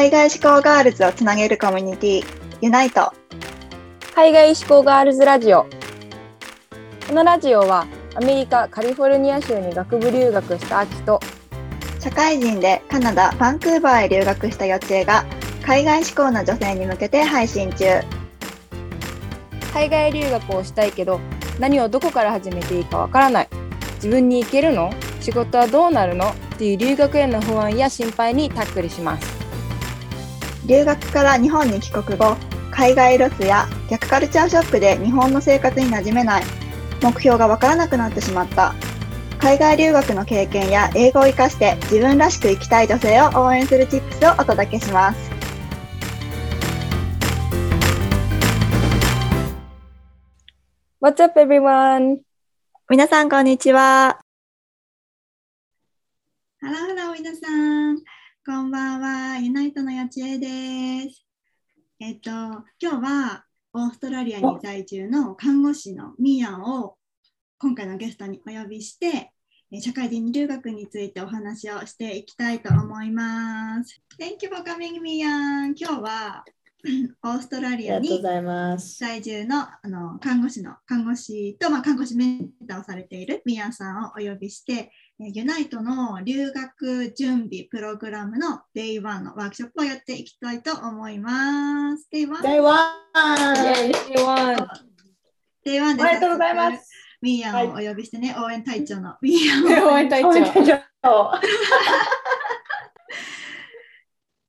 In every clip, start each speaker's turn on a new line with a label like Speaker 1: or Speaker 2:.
Speaker 1: 海外志向ガールズをつなげるコミュニティユナイト。
Speaker 2: 海外志向ガールズラジオ。このラジオはアメリカカリフォルニア州に学部留学した秋と
Speaker 1: 社会人でカナダバンクーバーへ留学した予知が海外志向の女性に向けて配信中。
Speaker 2: 海外留学をしたいけど何をどこから始めていいかわからない。自分に行けるの？仕事はどうなるの？っていう留学への不安や心配にタックルします
Speaker 1: 留学から日本に帰国後海外ロスや逆カルチャーショックで日本の生活に馴染めない。目標がわからなくなってしまった。海外留学の経験や英語を活かして自分らしく生きたい女性を応援するチップスをお届けします。
Speaker 2: What's up everyone?
Speaker 1: 皆さんこんにちは。 Hello hello 皆さんこんばんはユナイトのよちえですえっと今日はオーストラリアに在住の看護師のみーやんを今回のゲストにお呼びしてえ社会人留学についてお話をしていきたいと思います。Thank you for coming, ミーヤン。今日は オーストラリアに。在住のあの看護師の看護師と、まあ、看護師メンターをされているミヤンさんをお呼びして、えユナイトの留学準備プログラムの Day1 のワークショップをやっていきたいと思います。Day1?
Speaker 3: 台湾
Speaker 2: イェイ Day1!
Speaker 1: Day1 で
Speaker 3: おめでとうございます。
Speaker 1: ミーヤンをお呼びしてね、応援隊長のミーヤンを
Speaker 2: 応援隊長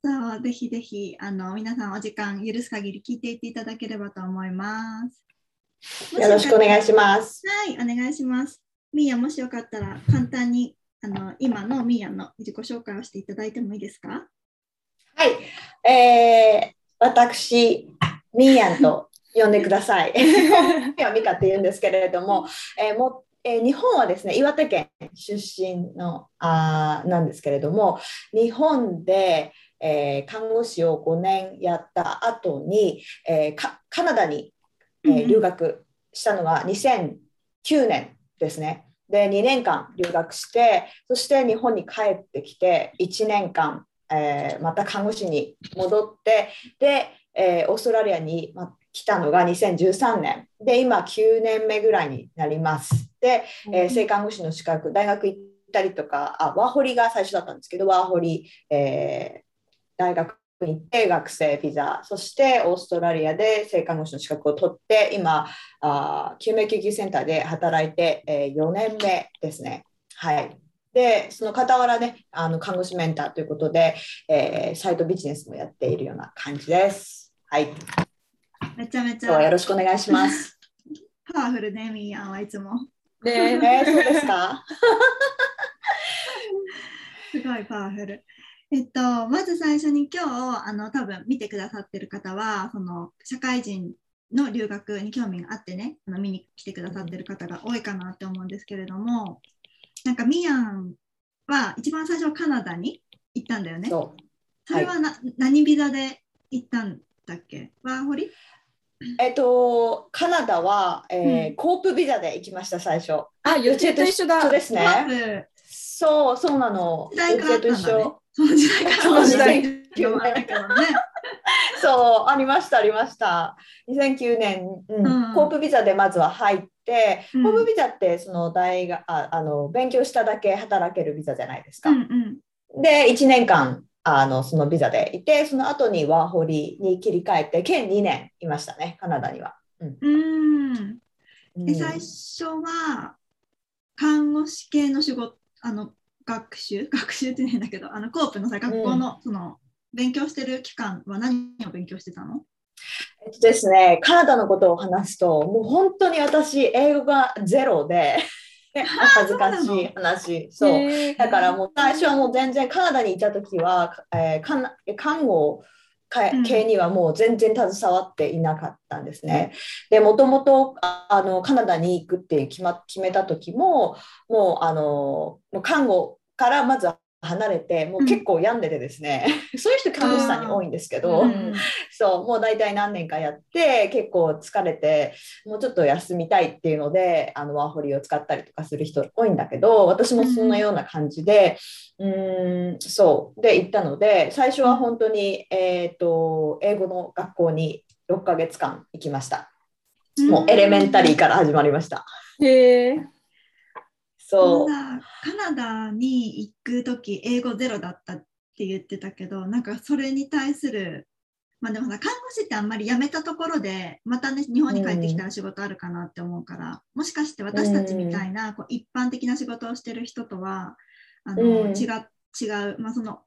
Speaker 1: そうぜひぜひあの皆さんお時間許す限り聞いていっていただければと思います。
Speaker 3: よろしくお願いします。
Speaker 1: はい、お願いします。ミーヤンもしよかったら簡単にあの今のミーヤンの自己紹介をしていただいてもいいですか？
Speaker 3: はい、えー、私、ミーヤンと呼んでください。今ミカって言うんですけれども、えーもえー日本はですね、岩手県出身のあーなんですけれども、日本で、えー看護師を5年やった後に、えーカカナダに、え留学したのが2009年ですね。で2年間留学してそして日本に帰ってきて1年間、えーまた看護師に戻ってで、えーオーストラリアに、ま、来たのが2013年で今9年目ぐらいになります。で、えー性看護師の資格大学行ったりとかあワーホリが最初だったんですけどワーホリ、えー大学に行って学生ビザそしてオーストラリアで性看護師の資格を取って今あー救命救急センターで働いて、えー4年目ですね。はいでその傍らねあの看護師メンターということで、えーサイトビジネスもやっているような感じです。はい、
Speaker 1: めちゃめち
Speaker 3: 今日はよ
Speaker 1: ゃ
Speaker 3: ろしくお願いします。
Speaker 1: パワフルね、ミーヤンはいつも。
Speaker 2: で
Speaker 3: えー、そうですか？
Speaker 1: すごいパワフル。えっと、まず最初に今日あの多分見てくださってる方はその社会人の留学に興味があってねあの見に来てくださってる方が多いかなって思うんですけれどもなんかミヤンは一番最初はカナダに行ったんだよね。それはな、何ビザで行ったんだっけ？ワーホリ？
Speaker 3: えっと、カナダは、えー
Speaker 1: うん
Speaker 3: コープビザで行きました、最初。
Speaker 2: あ、予定と一緒だ
Speaker 3: そうですね。
Speaker 1: プ
Speaker 3: そう、そうなの。予定と一緒。
Speaker 1: その時代から
Speaker 3: その時代
Speaker 1: ね。
Speaker 3: そう、ありました、ありました。2009年、うん
Speaker 1: うん
Speaker 3: コープビザでまずは入って、
Speaker 1: うん
Speaker 3: コープビザってその大学ああの勉強しただけ働けるビザじゃないですか。
Speaker 1: うんうん
Speaker 3: で、1年間あのそのビザでいて、その後にワーホリに切り替えて、計2年いましたね、カナダには。うん
Speaker 1: で最初は看護師系の仕事あの学習？学習って言うんだけどあのコープのさ学校の,、その勉強してる期間は何を勉強してたの？
Speaker 3: えっとですね、カナダのことを話すと、もう本当に私、英語がゼロで、恥ずかしい話。そう。だからもう最初はもう全然カナダにいた時は、えー、看護系にはもう全然携わっていなかったんですね。でもともとああのカナダに行くって決,、ま、決めた時ももうあの看護からまず離れてもう結構病んでてですね、そういう人看護師さんに多いんですけど、
Speaker 2: うん
Speaker 3: そうもう大体何年かやって結構疲れてもうちょっと休みたいっていうのであのワーホリを使ったりとかする人多いんだけど私もそんなような感じで、うーん。そう。で行ったので最初は本当に、えー、と英語の学校に6ヶ月間行きました。もうエレメンタリーから始まりました。
Speaker 2: へえ。
Speaker 3: そう。
Speaker 1: カナダに行く時英語ゼロだったって言ってたけどなんかそれに対するまあでもさ看護師ってあんまり辞めたところでまたね日本に帰ってきたら仕事あるかなって思うから、もしかして私たちみたいなこう一般的な仕事をしてる人とはあの、
Speaker 3: うん。
Speaker 1: 違う違う、まあ、その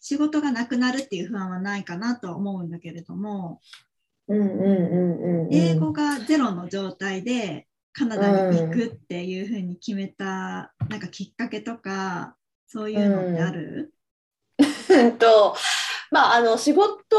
Speaker 1: 仕事がなくなるっていう不安はないかなと思うんだけれども、英語がゼロの状態でカナダに行くっていうふうに決めた、なんかきっかけとかそういうのってある、
Speaker 3: うんとまああの仕事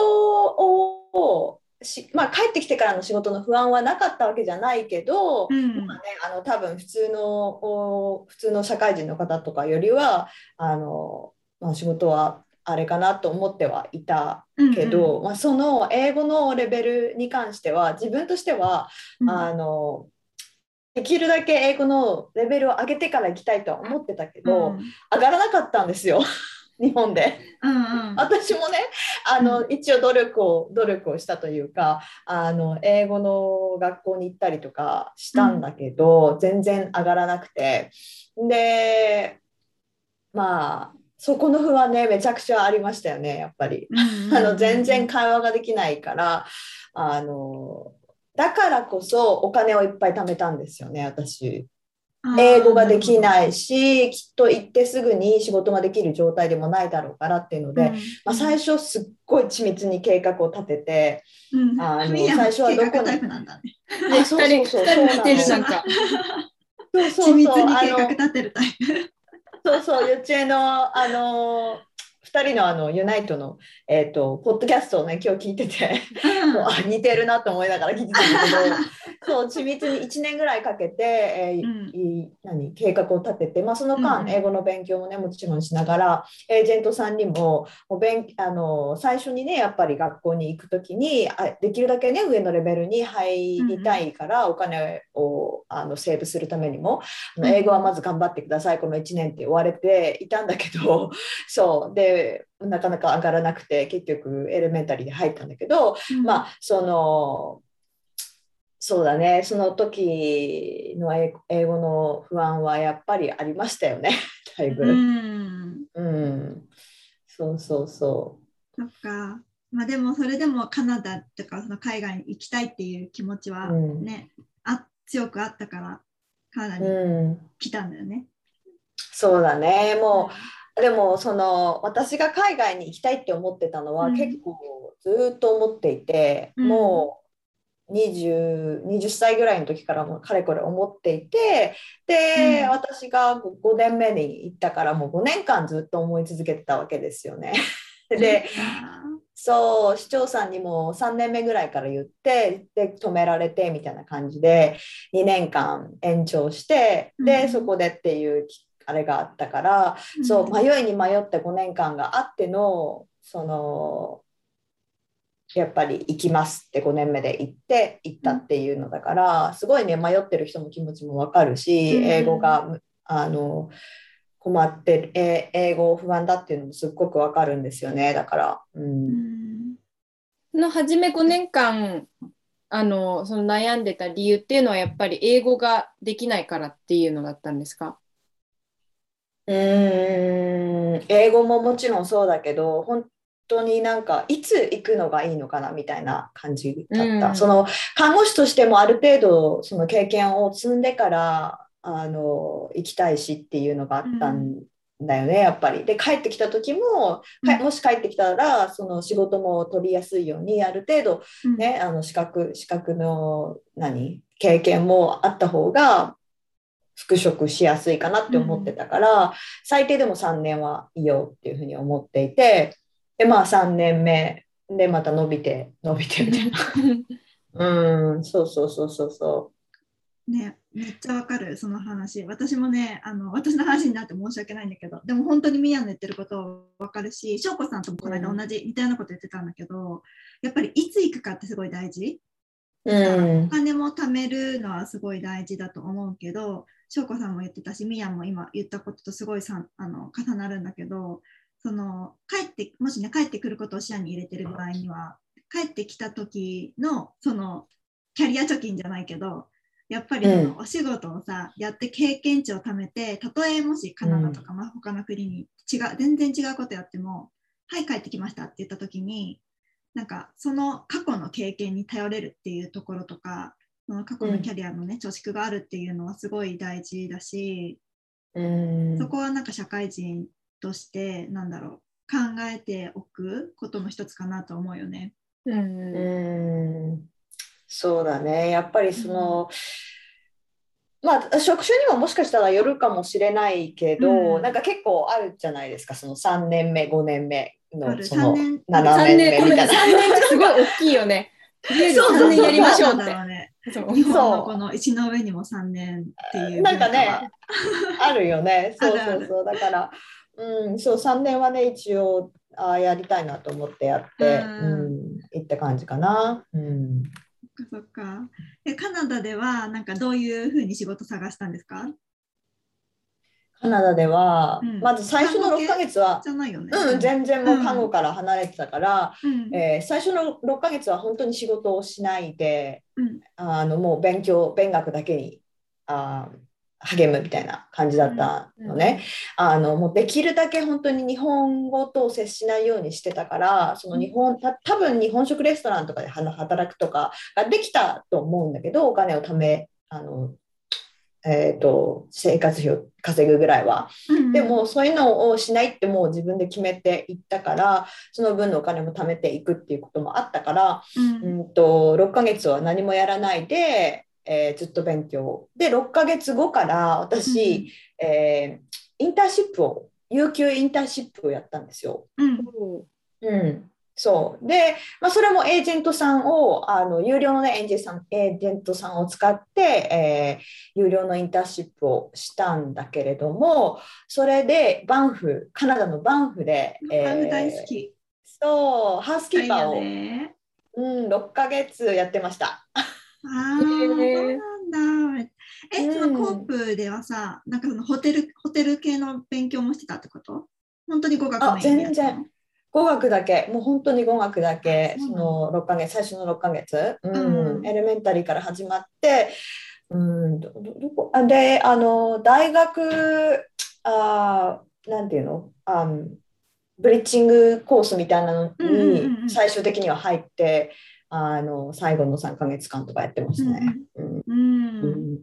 Speaker 3: をし、まあ、帰ってきてからの仕事の不安はなかったわけじゃないけど、
Speaker 1: うん。
Speaker 3: まあね、あの多分普通のお普通の社会人の方とかよりはあの、まあ、仕事はあれかなと思ってはいたけど、まあ、その英語のレベルに関しては自分としては、
Speaker 1: うん。
Speaker 3: あのできるだけ英語のレベルを上げてから行きたいとは思ってたけど、
Speaker 1: うん。
Speaker 3: 上がらなかったんですよ。日本で。
Speaker 1: うんうん。
Speaker 3: 私もねあの、一応努力を努力をしたというかあの英語の学校に行ったりとかしたんだけど、全然上がらなくて。でまあそこの不安ねめちゃくちゃありましたよねやっぱり。
Speaker 1: うんうん。
Speaker 3: あの全然会話ができないからあのだからこそお金をいっぱい貯めたんですよね私。英語ができ
Speaker 1: い
Speaker 3: ないしきっと行ってすぐに仕事ができる状態でもないだろうからっていうので、まあ、最初すっごい緻密に計画を立てて、
Speaker 1: うん
Speaker 3: あの最初はどこに？
Speaker 1: なんだね。
Speaker 2: ね、
Speaker 3: そう
Speaker 2: 二人、
Speaker 3: そうそうそう
Speaker 2: なんか。
Speaker 3: そうそう
Speaker 1: 緻密
Speaker 3: そうあ
Speaker 1: に計画
Speaker 3: の
Speaker 1: 立てるタイプ。
Speaker 3: そうそう幼稚園のあの2人のあのユナイトの、えー、とポッドキャストをね今日聞いててもうあ似てるなと思いながら聞いてたんだけど そう緻密に1年ぐらいかけて、えー
Speaker 1: うん。
Speaker 3: い何計画を立てて、まあ、その間、
Speaker 1: うん
Speaker 3: 英語の勉強もねもちろんしながらエージェントさんにももう勉あの最初にねやっぱり学校に行く時にあできるだけね上のレベルに入りたいから、お金をあのセーブするためにもあの
Speaker 1: うん。
Speaker 3: 英語はまず頑張ってくださいこの1年って言われていたんだけどそうでなかなか上がらなくて結局エレメンタリーで入ったんだけど、まあそのそうだね。その時の英英語の不安はやっぱりありましたよね。だいぶ。
Speaker 1: う
Speaker 3: うん。
Speaker 1: ん
Speaker 3: そうそうそ
Speaker 1: そっか。まあでもそれでもカナダとかその海外に行きたいっていう気持ちは
Speaker 3: うん。
Speaker 1: ね、あ強くあったからカナダ
Speaker 3: う。
Speaker 1: に
Speaker 3: うん、
Speaker 1: 来たんだよね。
Speaker 3: そうだね。もうでもその私が海外に行きたいって思ってたのは、
Speaker 1: うん。
Speaker 3: 結構ずっと思っていて、
Speaker 1: うん。
Speaker 3: もう 20, 20歳ぐらいの時からもうかれこれ思っていてで、
Speaker 1: うん。
Speaker 3: 私が5年目に行ったからもう5年間ずっと思い続けてたわけですよね。で
Speaker 1: あ
Speaker 3: そう市長さんにも3年目ぐらいから言ってで止められてみたいな感じで2年間延長してで、
Speaker 1: うん。
Speaker 3: そこでっていうあれがあったから、
Speaker 1: ー
Speaker 3: そう迷いに迷って5年間があってのそのやっぱり行きますって5年目で行って行ったっていうのだからすごいね迷ってる人の気持ちも分かるし、
Speaker 1: うん。
Speaker 3: 英語があの困ってるえ英語不安だっていうのもすっごく分かるんですよねだから。う
Speaker 1: うん。
Speaker 2: の初め5年間、あの、その悩んでた理由っていうのは、やっぱり英語ができないからっていうのだったんですか？
Speaker 3: うーん。英語ももちろんそうだけど本当になんかいつ行くのがいいのかなみたいな感じだった、
Speaker 2: うん。
Speaker 3: その看護師としてもある程度その経験を積んでからあの行きたいしっていうのがあったんだよね、やっぱり。で帰ってきた時も、か
Speaker 1: うん。
Speaker 3: もし帰ってきたらその仕事も取りやすいようにある程度ね、あの資格資格の何経験もあった方が復職しやすいかなって思ってたから、最低でも3年はいいよっていうふうに思っていてでまあ3年目でまた伸びて伸びてみたいな。うんそうそうそうそうそ
Speaker 1: ね、めっちゃわかるその話。私もねあの私の話になって申し訳ないんだけどでも本当にミヤの言ってることわかるし翔子さんともこの間同じ似たようなこと言ってたんだけど、やっぱりいつ行くかってすごい大事、
Speaker 3: うん。
Speaker 1: お金も貯めるのはすごい大事だと思うけど翔子さんも言ってたしミヤも今言ったこととすごいさあの重なるんだけどその帰ってもしね帰ってくることを視野に入れてる場合には帰ってきた時のそのキャリア貯金じゃないけどやっぱりお仕事をさ、やって経験値を貯めてたとえもしカナダとか、まあ、他の国に違う全然違うことやってもはい帰ってきましたって言った時になんかその過去の経験に頼れるっていうところとかその過去のキャリアのね、貯蓄があるっていうのはすごい大事だし、
Speaker 3: うん。
Speaker 1: そこはなんか社会人としてなんだろう考えておくことの一つかなと思うよね。
Speaker 2: うん。
Speaker 3: うんそうだね。やっぱりその、まあ職種にももしかしたらよるかもしれないけど、
Speaker 1: うん。
Speaker 3: なんか結構あるじゃないですか。その3年目、5年目のその
Speaker 1: 3年。
Speaker 3: 7
Speaker 2: 3
Speaker 3: 年目
Speaker 2: 年、
Speaker 3: みたいな。
Speaker 2: 3年ってすごい。大きいよね。とりあえず
Speaker 3: そうそう。
Speaker 2: 3年やりましょうってそう。
Speaker 1: 日本のこの石の上にも3年っていう
Speaker 3: なんかね、あるよね。そうそうそう。だから、うん、そう、3年はね、一応あやりたいなと思ってやって、
Speaker 1: うん。
Speaker 3: うん、行った感じかな。うん。
Speaker 1: そっかそっか。えカナダではなんかどういうふうに仕事探したんですか？
Speaker 3: カナダでは、
Speaker 1: うん。
Speaker 3: まず最初の6ヶ月は、
Speaker 1: じゃないよね。
Speaker 3: うん、全然もう看護から離れてたから、
Speaker 1: うん。
Speaker 3: えー最初の6ヶ月は本当に仕事をしないで、
Speaker 1: うん。
Speaker 3: あのもう勉強勉学だけにあー励むみたいな感じだったのね、あのもうできるだけ本当に日本語と接しないようにしてたからその日本た多分日本食レストランとかでは働くとかができたと思うんだけどお金を貯めあの、えー、と生活費を稼ぐぐらいは。
Speaker 1: うん
Speaker 3: でもそういうのをしないってもう自分で決めていったからその分のお金も貯めていくっていうこともあったから、
Speaker 1: うん。
Speaker 3: うん、と6ヶ月は何もやらないで、えーずっと勉強。で6ヶ月後から私、えーインターンシップを有給インターンシップをやったんですよ。
Speaker 1: うん。
Speaker 3: うん、そうで、まあ、それもエージェントさんをあの有料の、ね、エージェントさんエージェントさんを使って、えー有料のインターンシップをしたんだけれどもそれでバンフカナダのバンフで、
Speaker 1: ハーフ大好き。
Speaker 3: そうハウスキーパーを、
Speaker 1: ね
Speaker 3: うん、6ヶ月やってました。
Speaker 1: ああ、そうなんだ。え、
Speaker 3: うん
Speaker 1: そのコープではさ、なんかそのホテル、ホテル系の勉強もしてたってこと？本当に語学の
Speaker 3: 全然語学だけ、もう本当に語学だけ、
Speaker 1: その
Speaker 3: の6ヶ月、最初の6ヶ月、うん。
Speaker 1: うん。
Speaker 3: エレメンタリーから始まって、うん、どどどこ？あで、あの、大学、あなんていうの？あブリッジングコースみたいなのに最終的には入って、あの最後の3ヶ月間とかやってますね。うん
Speaker 1: うん。
Speaker 3: うん。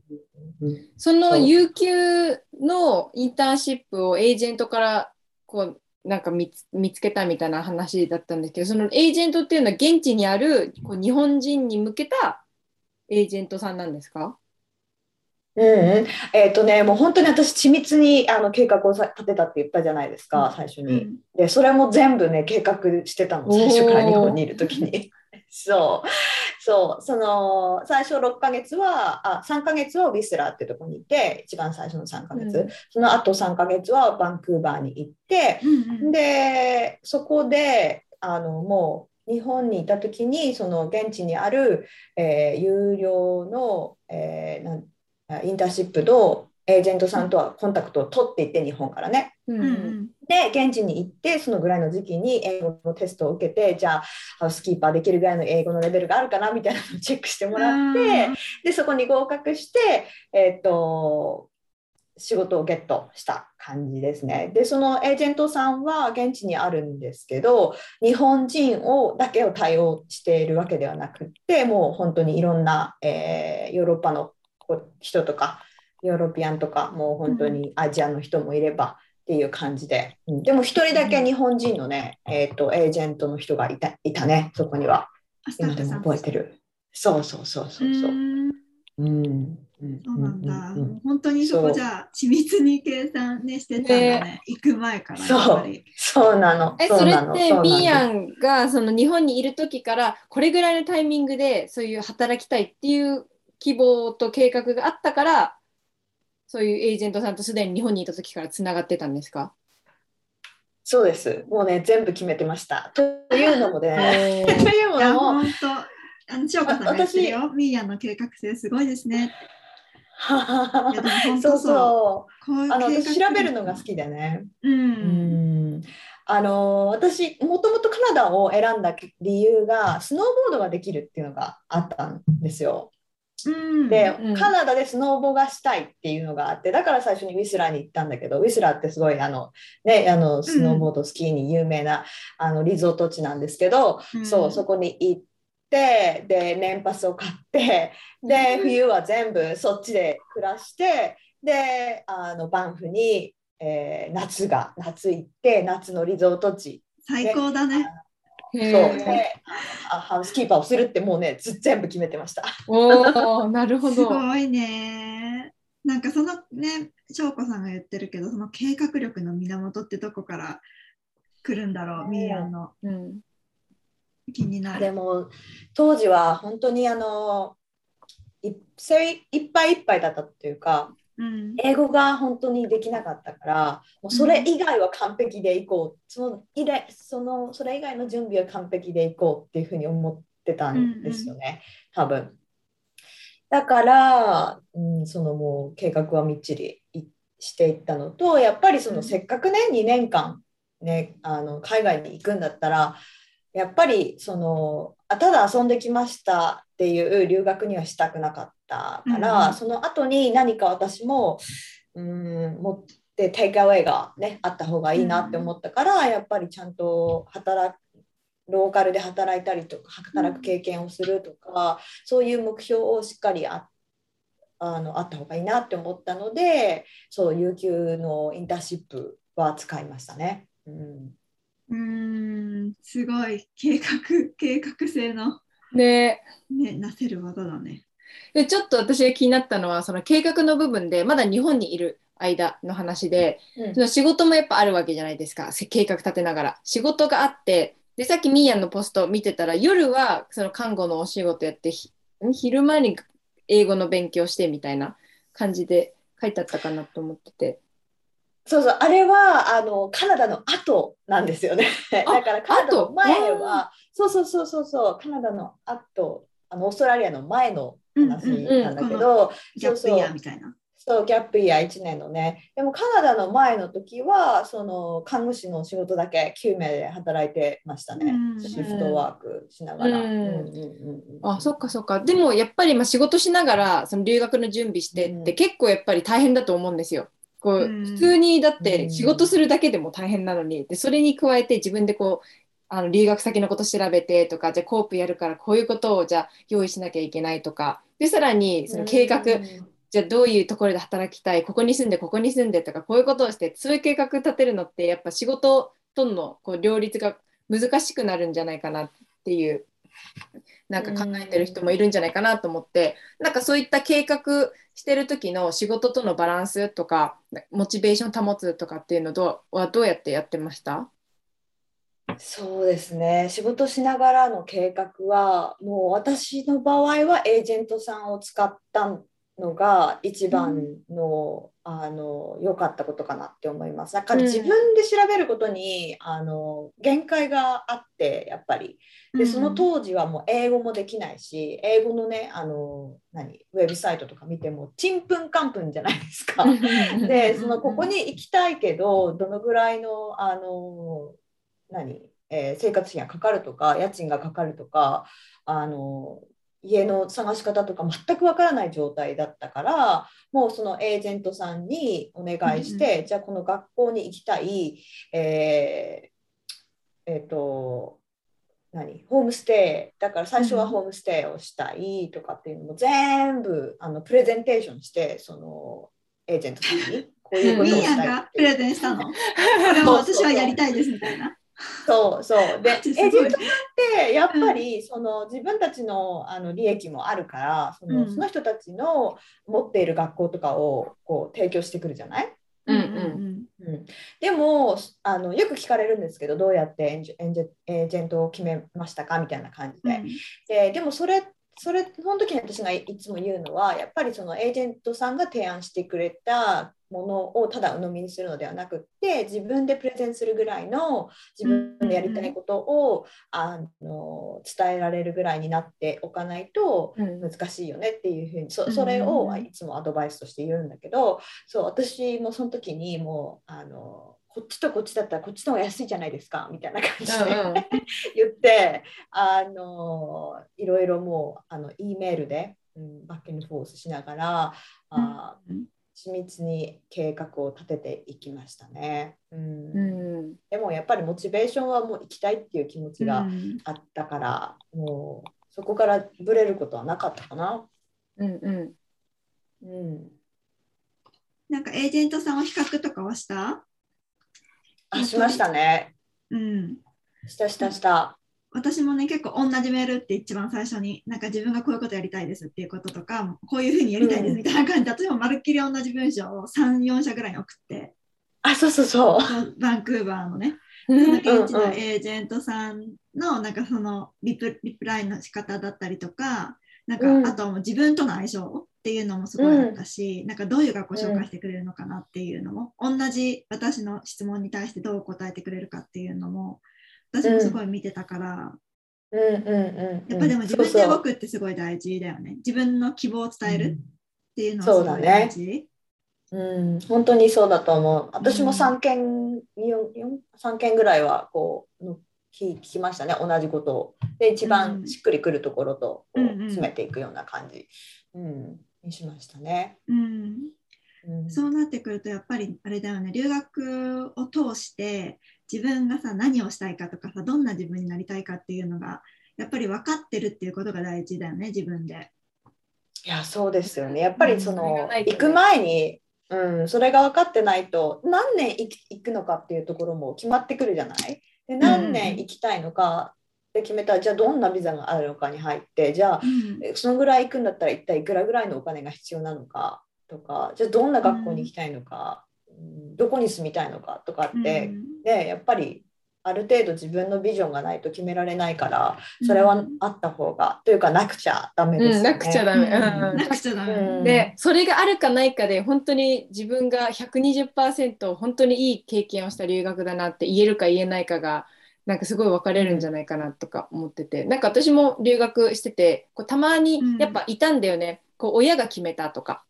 Speaker 3: うん。
Speaker 2: その有給のインターンシップをエージェントからこうなんか見つ見つけたみたいな話だったんですけど、そのエージェントっていうのは現地にあるこう日本人に向けたエージェントさんなんですか？
Speaker 3: うんうん、えっ、とね、もう本当に私、緻密にあの計画をさ立てたって言ったじゃないですか、最初に。
Speaker 1: うん。
Speaker 3: で、それも全部ね、計画してたの、最初から日本にいるときに。そう、そう、その最初6ヶ月は、あ3ヶ月はウィスラーっていうところにいて、一番最初の3ヶ月、
Speaker 2: うん。
Speaker 3: その後3ヶ月はバンクーバーに行って、
Speaker 1: うんうん。
Speaker 3: で、そこで、あのもう日本にいたときに、その現地にある、えー有料の、えーインターンシップとエージェントさんとはコンタクトを取っていって、日本からね。
Speaker 2: うん
Speaker 3: で、現地に行って、そのぐらいの時期に英語のテストを受けて、じゃあ、ハウスキーパーできるぐらいの英語のレベルがあるかなみたいなのをチェックしてもらって、で、そこに合格して、えっと、仕事をゲットした感じですね。で、そのエージェントさんは現地にあるんですけど、日本人をだけを対応しているわけではなくって、もう本当にいろんな、えーヨーロッパの人とか、ヨーロピアンとか、もう本当にアジアの人もいればっていう感じで、うん。でも一人だけ日本人のね、えー、とエージェントの人がいたいたね、そこには。今でも
Speaker 1: フさん。
Speaker 3: 覚えてる。そうそうそうそうそう。
Speaker 1: ん。
Speaker 3: うん。うん。
Speaker 1: そうなんだ。
Speaker 3: うん。うん
Speaker 1: もう本当にそこじゃあ緻密に計算ねしてたんだね。行く前から
Speaker 3: そう。
Speaker 1: やっぱり。
Speaker 3: そうなの。
Speaker 2: えそうれってビーアンがその日本にいる時からこれぐらいのタイミングでそういう働きたいっていう希望と計画があったからそういうエージェントさんとすでに日本にいた時からつながってたんですか？
Speaker 3: そうです。もうね、全部決めてました。というのもね、というのも、
Speaker 1: 本当。あの、翔子さんが言ってるよ。ミーヤの計画性すごいですね。
Speaker 3: そう
Speaker 1: 当そう。
Speaker 3: そう。
Speaker 1: こういう
Speaker 3: あの調べるのが好きでね。
Speaker 1: う。
Speaker 3: うんんあの私もともとカナダを選んだ理由がスノーボードができるっていうのがあったんですよ。
Speaker 1: うん。
Speaker 3: で、
Speaker 2: うん。
Speaker 3: カナダでスノーボーがしたいっていうのがあってだから最初にウィスラーに行ったんだけどウィスラーってすごいあの、ね、あのスノーボードスキーに有名な、あのリゾート地なんですけど、
Speaker 1: うん。
Speaker 3: そうそこに行ってで年パスを買ってで冬は全部そっちで暮らしてであのバンフに、えー夏が夏行って夏のリゾート地。
Speaker 1: 最高だね。
Speaker 3: そう
Speaker 2: へー
Speaker 3: であハウスキーパーをするってもうねず全部決めてました。
Speaker 2: おお なるほ
Speaker 1: す
Speaker 2: ど。
Speaker 1: ごいね。なんかそのね、翔子さんが言ってるけど、その計画力の源ってどこから来るんだろう、ミーヤンの
Speaker 2: うん
Speaker 1: 気になる。
Speaker 3: でも当時は本当にあのい精いっぱいいっぱいだったっていうか
Speaker 1: うん。
Speaker 3: 英語が本当にできなかったからもうそれ以外は完璧でいこう、その以来そのそれ以外の準備は完璧でいこうっていうふうに思ってたんですよね、多分。だから、うん、そのもう計画はみっちりいしていったのとやっぱりそのせっかくね2年間、ね、あの海外に行くんだったらやっぱりそのあただ遊んできましたっていう留学にはしたくなかったから、
Speaker 1: うんうん。
Speaker 3: その後に何か私も、うん、持ってテイクアウェイが、ね、あった方がいいなって思ったから、やっぱりちゃんと働くローカルで働いたりとか働く経験をするとか、そういう目標をしっかりああのあった方がいいなって思ったのでそう有給のインターンシップは使いましたね。うん
Speaker 1: うーん、すごい。計画、計画性の、
Speaker 2: で
Speaker 1: ね、なせる技だね。
Speaker 2: でちょっと私が気になったのはその計画の部分でまだ日本にいる間の話で
Speaker 3: うん。
Speaker 2: その仕事もやっぱあるわけじゃないですか。せ計画立てながら。仕事があってでさっきミーヤンのポスト見てたら夜はその看護のお仕事やってひ昼間に英語の勉強してみたいな感じで書いてあったかなと思ってて
Speaker 3: そうそうあれはあのカナダの後なんですよね。
Speaker 2: あ
Speaker 3: だからカナダの前
Speaker 2: 後
Speaker 3: はそうそうそうそうそうカナダの後あのオーストラリアの前の話なんだけど、
Speaker 1: ギャップイヤーみたいな。
Speaker 3: そうギャップイヤー1年のね。でもカナダの前の時はその看護師の仕事だけ9名で働いてましたね、
Speaker 1: うん
Speaker 3: シフトワークしながら。
Speaker 2: あそっかそっか。でもやっぱりまあ仕事しながらその留学の準備してって
Speaker 3: うん。
Speaker 2: 結構やっぱり大変だと思うんですよ。こう
Speaker 1: うん。
Speaker 2: 普通にだっ
Speaker 3: うん。
Speaker 2: て仕事するだけでも大変なのにでそれに加えて自分でこうあの留学先のこと調べてとかじゃあコープやるからこういうことをじゃあ用意しなきゃいけないとかでさらにその計画、
Speaker 3: うん
Speaker 2: じゃあどういうところで働きたいここに住んでここに住んでとかこういうことをしてそういう計画立てるのってやっぱ仕事とのこう両立が難しくなるんじゃないかなっていうなんか考えてる人もいるんじゃないかなと思ってなんかそういった計画してる時の仕事とのバランスとかモチベーション保つとかっていうのどうはどうやってやってました？
Speaker 3: そうですね。仕事しながらの計画はもう私の場合はエージェントさんを使ったのが一番の,、あの良かったことかなって思います。だから自分で調べることに、あの限界があってやっぱりでその当時はもう英語もできないし英語のねあの何ウェブサイトとか見てもちんぷんかんぷんじゃないですか。でそのここに行きたいけどどのぐらいのあの何、えー生活費がかかるとか家賃がかかるとかあの家の探し方とか全くわからない状態だったからもうそのエージェントさんにお願いして、じゃあこの学校に行きたいえーえーと何？ホームステイ。だから最初はホームステイをしたいとかっていうのも全部あのプレゼンテーションしてそのエージェントさんにこういうことをしたい
Speaker 1: がプレゼンしたの。これを私はやりたいですみたいな。
Speaker 3: そうそう。でエージ
Speaker 1: すごい。
Speaker 3: ェントってやっぱりその自分たちのあの利益もあるからその,、
Speaker 1: うん。
Speaker 3: その人たちの持っている学校とかをこう提供してくるじゃない？
Speaker 2: うんうん。
Speaker 3: うん、でもあのよく聞かれるんですけどどうやってエージェントを決めましたか？みたいな感じで、ででもそれそれその時に私がいつも言うのはやっぱりそのエージェントさんが提案してくれたものをただ鵜呑みにするのではなくって自分でプレゼンするぐらいの自分でやりたいことを、あの伝えられるぐらいになっておかないと難しいよねっていうふうにそそれをいつもアドバイスとして言うんだけどそう私もその時にもうあのこっちとこっちだったらこっちの方が安いじゃないですかみたいな感じで、うんうん、言ってあのいろいろもうあの E メールで、うん、バックンフォースしながら、あ緻密に計画を立てていきましたね、うん、うん、でもやっぱりモチベーションはもう行きたいっていう気持ちがあったから、もうそこからぶれることはなかったかな。
Speaker 2: うんう
Speaker 1: ん。うん、なんかエージェントさんは比較とかはした？
Speaker 3: あしましたね。
Speaker 1: うん。
Speaker 3: したしたした。
Speaker 1: 私もね結構同じメールって一番最初になんか自分がこういうことやりたいですっていうこととかこういうふうにやりたいですみたいな感じで、うん、私もまるっきり同じ文章を34社ぐらいに送って
Speaker 3: あそうそうそう
Speaker 1: バンクーバーのねその現地のエージェントさんのなんかそのリプリプライの仕方だったりとかなんか、うん、あとも自分との相性っていうのもすごいあったし、うん、なんかどういう学校紹介してくれるのかなっていうのも、うん、同じ私の質問に対してどう答えてくれるかっていうのも私もすごい見てたから、
Speaker 3: うん。うん。うん。
Speaker 1: やっぱでも自分で動くってすごい大事だよね。自分の希望を伝えるっていうのはすごい大事。
Speaker 3: うん、本当にそうだと思う。私も3件、うん、3件ぐらいはこう聞きましたね、同じことを。で、一番しっくりくるところと詰めていくような感じ。うん、うんにしましたね。
Speaker 1: うん、うん、そうなってくるとやっぱりあれだよね。留学を通して自分がさ何をしたいかとかさどんな自分になりたいかっていうのがやっぱり分かってるっていうことが大事だよね自分で。
Speaker 3: いやそうですよね。やっぱりその、行く前に、うん、それが分かってないと何年行くのかっていうところも決まってくるじゃない？で何年行きたいのかで決めたらじゃあどんなビザがあるのかに入ってじゃあ、うん、そのぐらい行くんだったら一体いくらぐらいのお金が必要なのかとかじゃあどんな学校に行きたいのか、うん、どこに住みたいのかとかって、うん、でやっぱりある程度自分のビジョンがないと決められないからそれはあった方が、うん、というかなくちゃダメです、ね、
Speaker 2: なくちゃダメ、うん、
Speaker 1: なくちゃダメ、
Speaker 2: でそれがあるかないかで本当に自分が120%本当にいい経験をした留学だなって言えるか言えないかがなんかすごい分かれるんじゃないかなとか思ってて。なんか私も留学しててこうたまにやっぱいたんだよね、こう親が決めたとか。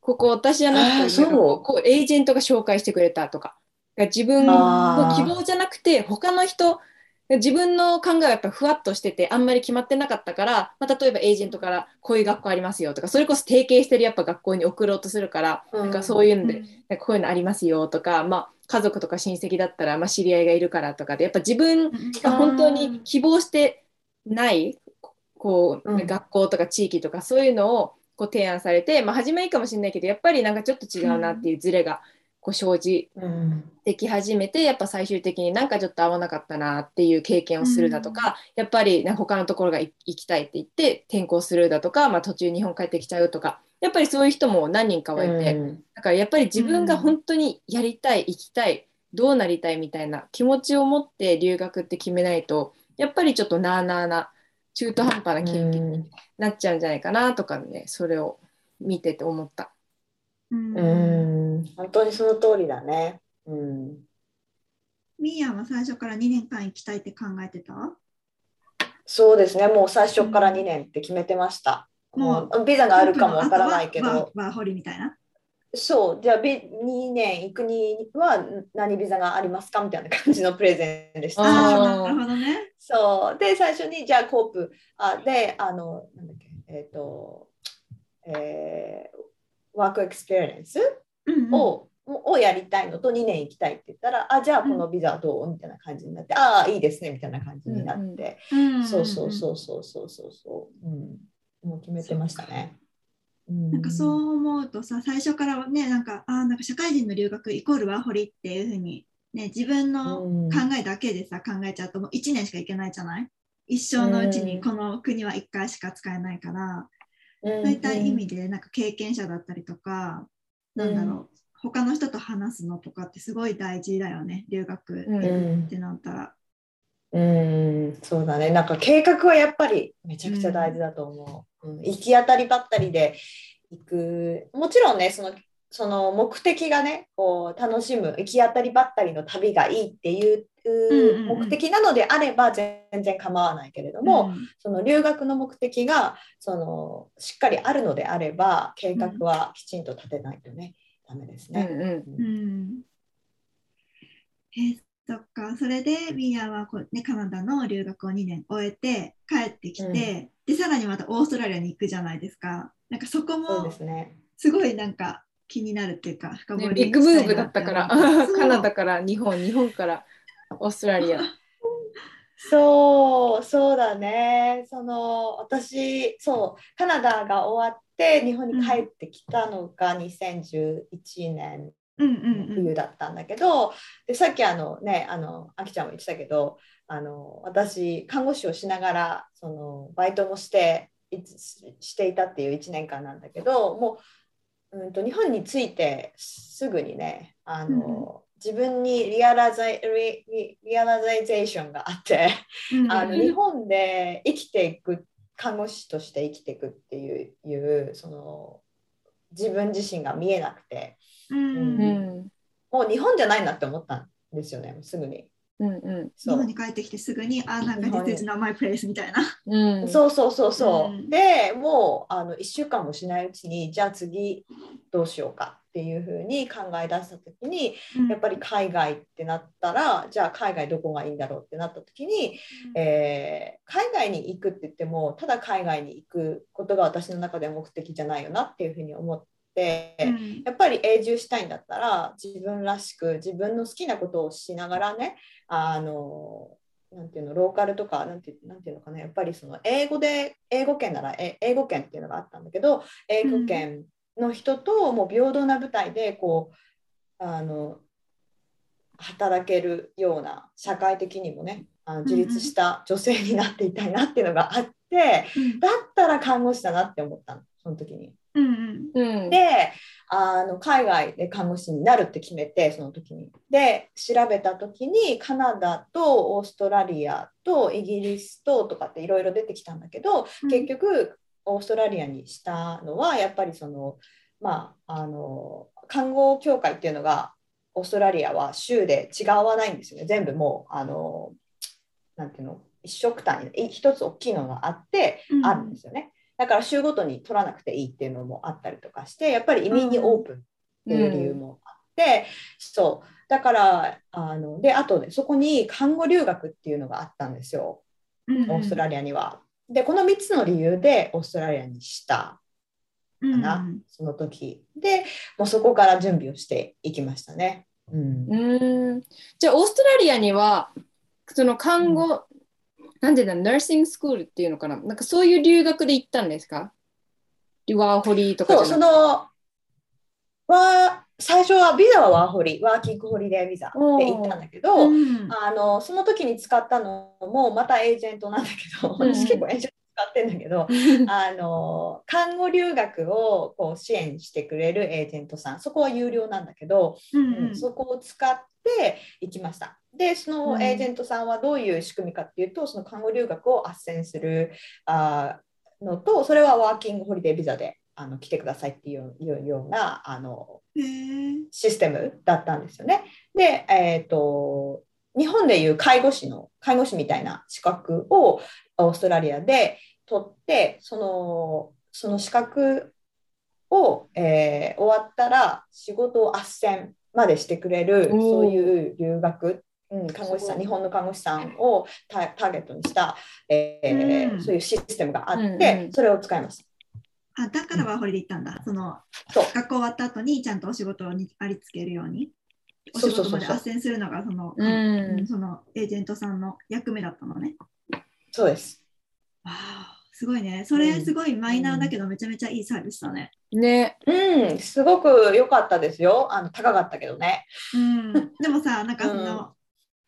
Speaker 2: ここ私じゃなくてこうエージェントが紹介してくれたとか自分の希望じゃなくて他の人自分の考えがやっぱふわっとしててあんまり決まってなかったから、まあ、例えばエージェントからこういう学校ありますよとかそれこそ提携してるやっぱ学校に送ろうとするから、うん、なんかそういうので、うん、なんかこういうのありますよとか、まあ、家族とか親戚だったら、まあ、知り合いがいるからとかでやっぱ自分が本当に希望してないこう、学校とか地域とかそういうのをこう提案されて、まあ、初めいいかもしれないけどやっぱりなんかちょっと違うなっていうズレがこう生じてき始めて、やっぱ最終的になんかちょっと合わなかったなっていう経験をするだとか、やっぱり他のところが行きたいって言って転校するだとか、まあ、途中日本帰ってきちゃうとかやっぱりそういう人も何人かはいて、だからやっぱり自分が本当にやりたい行きたいどうなりたいみたいな気持ちを持って留学って決めないとやっぱりちょっとなあなあな中途半端な経験になっちゃうんじゃないかなとかねそれを見てて思った。
Speaker 3: うん本当にその通りだね。うん。
Speaker 1: ミーヤは最初から2年間行きたいって考えてた？
Speaker 3: そうですね、もう最初から2年って決めてました。うん、もうビザがあるかもわからないけど。
Speaker 1: ワーホリみたいな？
Speaker 3: そう、じゃあ2年行くには何ビザがありますかみたいな感じのプレゼンでした。
Speaker 1: なるほどね。
Speaker 3: そう、で、最初にじゃあコープあで、あの、なんだっけ、えっ、ー、と、えー、 work experience を,、をやりたいのと2年行きたいって言ったらあじゃあこのビザどう？みたいな感じになってああいいですねみたいな感じになって、そうそうそうそうそうそうそう、うん、もう決めてましたね。
Speaker 1: なんかそう思うとさ最初からねなんかあなんか社会人の留学イコールワーホリっていうふうに、ね、自分の考えだけでさ、考えちゃうともう1年しか行けないじゃない？一生のうちにこの国は1回しか使えないから、そういった意味でなんか経験者だったりとか、うん、なんだろう他の人と話すのとかってすごい大事だよね留学ってなったら。
Speaker 3: うん、そうだね。なんか計画はやっぱりめちゃくちゃ大事だと思う。うん行き当たりばったりで行く。もちろんね、そのその目的がね、こう楽しむ、行き当たりばったりの旅がいいっていう
Speaker 1: うんうん
Speaker 3: 目的なのであれば全然構わないけれども、
Speaker 1: うん。
Speaker 3: その留学の目的がそのしっかりあるのであれば、計画はきちんと立てないとね、ダメですね。
Speaker 2: うんうん。
Speaker 1: うん。えーそっか、それでミーアはこう、ね、カナダの留学を2年終えて帰ってきて、
Speaker 3: うん。
Speaker 1: でさらにまたオーストラリアに行くじゃないですか。なんかそこも。
Speaker 3: す
Speaker 1: ごいなんか気になるっていうか深掘
Speaker 2: ね、
Speaker 1: り
Speaker 2: ビッグムーブだったから。カナ
Speaker 1: ダ
Speaker 2: ダから日本日本から。オーストラリア。
Speaker 3: そう、そうだね。その私、そう、カナダが終わって日本に帰ってきたのが2011年
Speaker 1: うんうんうん。
Speaker 3: 冬だったんだけど、でさっきあのね、あのあきちゃんも言ってたけど、あの私看護師をしながらそのバイトもしていつしていたっていう1年間なんだけど、もううんと日本に着いてすぐにね、あの、自分に realiz- re- re- realization があって。
Speaker 1: うん
Speaker 3: あの日本で生きていく看護師として生きていくっていういうその自分自身が見えなくて
Speaker 1: うん
Speaker 2: う
Speaker 1: うん
Speaker 2: ん
Speaker 3: もう日本じゃないなって思ったんですよねすぐに。
Speaker 2: うんう
Speaker 1: 日本に帰ってきてすぐに、あ、なんか This
Speaker 3: に
Speaker 1: is not my place みたいな。
Speaker 2: んうん。
Speaker 3: そうそうそうそう。
Speaker 1: うん。
Speaker 3: でもうあの1週間もしないうちにじゃあ次どうしようかっていうふうに考え出した時にやっぱり海外ってなったらじゃあ海外どこがいいんだろうってなった時にえー海外に行くって言ってもただ海外に行くことが私の中では目的じゃないよなっていうふうに思って、
Speaker 1: うん。
Speaker 3: やっぱり永住したいんだったら自分らしく自分の好きなことをしながらねあのなんていうのローカルとかなんてなんていうのかなやっぱりその英語で英語圏ならえ英語圏っていうのがあったんだけど英語圏の人ともう平等な舞台でこうあの働けるような社会的にもねあの自立した女性になっていたいなっていうのがあってだったら看護師だなって思ったのその時に。
Speaker 1: うんうん。
Speaker 2: うん。
Speaker 3: であの海外で看護師になるって決めてその時に。で調べた時にカナダとオーストラリアとイギリスととかっていろいろ出てきたんだけど、結局オーストラリアにしたのはやっぱりそのまああの看護協会っていうのがオーストラリアは州で違わないんですよね。全部もうあのなんていうの一色単位一つ大きいのがあって、
Speaker 1: うん。
Speaker 3: あるんですよねだから州ごとに取らなくていいっていうのもあったりとかしてやっぱり移民にオープンっていう理由もあって、そう。だからあのであとねそこに看護留学っていうのがあったんですよ。
Speaker 1: うん
Speaker 3: オーストラリアには。でこの3つの理由でオーストラリアにした
Speaker 1: うん
Speaker 3: かな、その時。でもうそこから準備をしていきましたね。うん。
Speaker 2: うん。じゃあオーストラリアにはその看護、なんていうんだナーシングスクールっていうのかな？なんかそういう留学で行ったんですか？ワーホリとか
Speaker 3: そうそのは最初はビザはワーホリワーキングホリデービザって言ったんだけど、
Speaker 1: うん。
Speaker 3: あのその時に使ったのもまたエージェントなんだけど、
Speaker 2: うん。
Speaker 3: 私結構エージェンってんだけど、あの看護留学をこう支援してくれるエージェントさんそこは有料なんだけど、
Speaker 1: うん
Speaker 3: うんそこを使って行きました。でそのエージェントさんはどういう仕組みかっていうとその看護留学を斡旋するあーのとそれはワーキングホリデービザであの来てくださいっていうようなあのシステムだったんですよね。で、えー、と日本でいう介護士の介護士みたいな資格をオーストラリアで取ってそのその資格を、えー終わったら仕事を斡旋までしてくれるそういう留学、うん、看護師さん日本の看護師さんをタターゲットにした、えー
Speaker 1: うん。
Speaker 3: そういうシステムがあって、
Speaker 2: うんうん。
Speaker 3: それを使います。
Speaker 1: あだからワーホリで行ったんだ。その
Speaker 3: そう。
Speaker 1: 学校終わった後にちゃんとお仕事にありつけるように。お仕事まで斡旋するのがその、そのエージェントさんの役目だったのね。
Speaker 3: そうです。
Speaker 1: わあすごいね。それすごいマイナーだけどめちゃめちゃいいサービスだね。
Speaker 2: ね
Speaker 3: うん、すごく良かったですよ。あの高かったけどね。
Speaker 1: うん、でもさ、なんかその、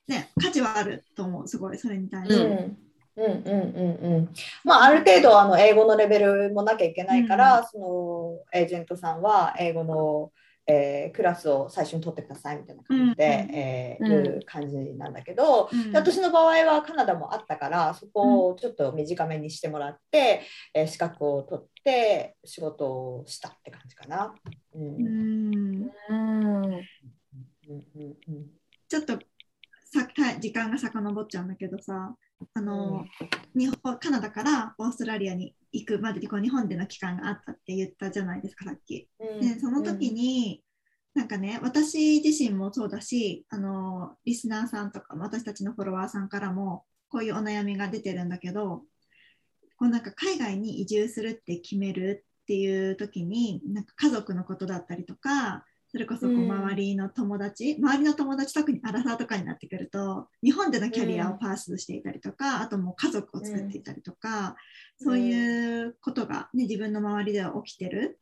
Speaker 1: ね、価値はあると思う、すごい、それに対して。
Speaker 3: うん、うん、うん、うん、うん。まあ、ある程度、あの英語のレベルもなきゃいけないから、そのエージェントさんは英語のえークラスを最初に取ってくださいみたいな感じで、
Speaker 1: うん
Speaker 3: えー
Speaker 2: うん。
Speaker 3: いう感じなんだけど、
Speaker 1: うん。
Speaker 3: で私の場合はカナダもあったからそこをちょっと短めにしてもらって、えー資格を取って仕事をしたって感じかな。
Speaker 2: うん
Speaker 3: うんうんうん。
Speaker 1: ちょっとさた時間が遡っちゃうんだけどさあの、日本カナダからオーストラリアに行くまでにこう日本での期間があったって言ったじゃないですかさっき。
Speaker 3: うん
Speaker 1: でその時に、なんかね私自身もそうだしあのリスナーさんとか私たちのフォロワーさんからもこういうお悩みが出てるんだけどこうなんか海外に移住するって決めるっていう時になんか家族のことだったりとかそれこそこう
Speaker 3: うん
Speaker 1: 周りの友達、周りの友達特にアラサーとかになってくると日本でのキャリアをパースしていたりとか、あともう家族を作っていたりとか、そういうことが、ね、自分の周りでは起きてる。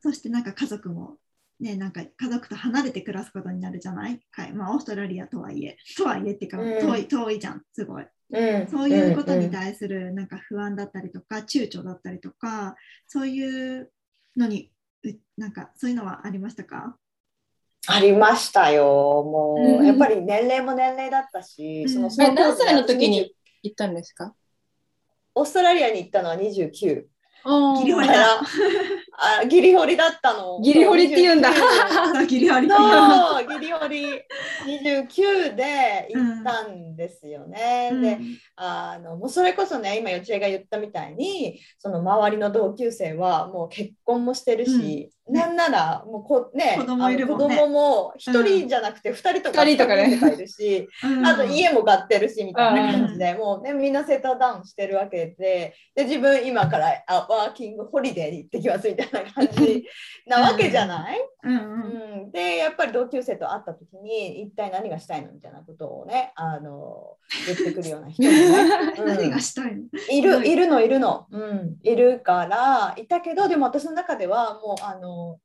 Speaker 1: そしてなんか家族もねなんか家族と離れて暮らすことになるじゃない、はいまあ、オーストラリアとはいえとはいえっていうか
Speaker 3: うん。
Speaker 1: 遠い遠いじゃんすごい。
Speaker 3: うん。
Speaker 1: そういうことに対するなんか不安だったりとか躊躇だったりとかそういうのにうなんかそういうのはありましたか？
Speaker 3: ありましたよ。もう、
Speaker 2: うん。
Speaker 3: やっぱり年齢も年齢だったし、
Speaker 1: うん。
Speaker 3: その
Speaker 2: え何歳の時
Speaker 3: 20
Speaker 2: に行ったんですか？
Speaker 3: オーストラリアに行ったのは29。
Speaker 1: ギリホリだ
Speaker 3: あギリホリだったの。
Speaker 2: ギリホリって言うんだ。
Speaker 3: 29
Speaker 1: あギリあり
Speaker 3: そう、ギリホリ。29で行ったんですよね。
Speaker 1: うん。
Speaker 3: で、あのもうそれこそね、今、よちえが言ったみたいに、その周りの同級生はもう結婚もしてるし、
Speaker 1: うん
Speaker 3: なんならもうこ、ね、
Speaker 1: 子供いるもんね。
Speaker 3: 子供も1人じゃなくて2人とか
Speaker 2: 二人とか
Speaker 3: いるし、
Speaker 1: うん。
Speaker 3: あと家も買ってるしみたいな感じで、もうね、みんなセットダウンしてるわけで、で自分今からあワーキングホリデーに行ってきますみたいな感じなわけじゃない、
Speaker 1: うんうん。
Speaker 3: うん、でやっぱり同級生と会った時に一体何がしたいのみたいなことをねあの言ってくるような人もね、うん。
Speaker 1: 何がしたいの？
Speaker 3: いるい。るのいるの、うん、いるからいたけどでも私の中ではもうあの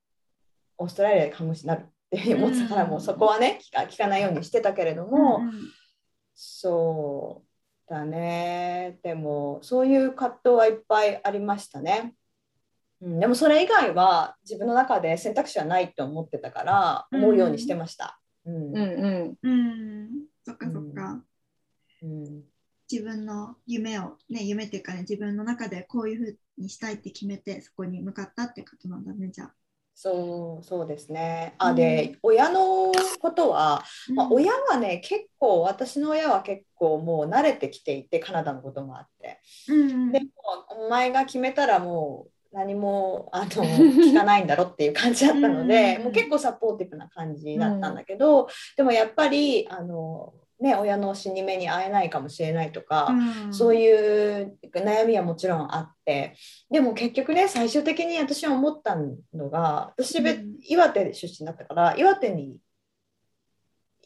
Speaker 3: オーストラリアで看護師になるって思ってたから、
Speaker 1: うん。
Speaker 3: もうそこはね聞か聞かないようにしてたけれども、
Speaker 1: うんうん。
Speaker 3: そうだね。でもそういう葛藤はいっぱいありましたね。うん、でもそれ以外は自分の中で選択肢はないと思ってたから思うようにしてました。うん。
Speaker 2: うんうん。
Speaker 1: うん。そっかそっか、
Speaker 3: うん。
Speaker 1: 自分の夢をね夢っていうかね自分の中でこういうふうにしたいって決めてそこに向かったってことなんだねじゃあ。
Speaker 3: そうそうですね。あで、親のことは、まあ、
Speaker 1: うん
Speaker 3: 親はね結構私の親は結構もう慣れてきていてカナダのこともあって。
Speaker 1: うん。
Speaker 3: でもお前が決めたらもう何もあの 聞かないんだろっていう感じだったので、
Speaker 1: うん
Speaker 3: もう結構サポーティブな感じだったんだけど、でもやっぱりあの、ね、親の死に目に会えないかもしれないとか、
Speaker 1: うん。
Speaker 3: そういう悩みはもちろんあってでも結局ね最終的に私は思ったのが私べ、
Speaker 1: うん。
Speaker 3: 岩手出身だったから岩手に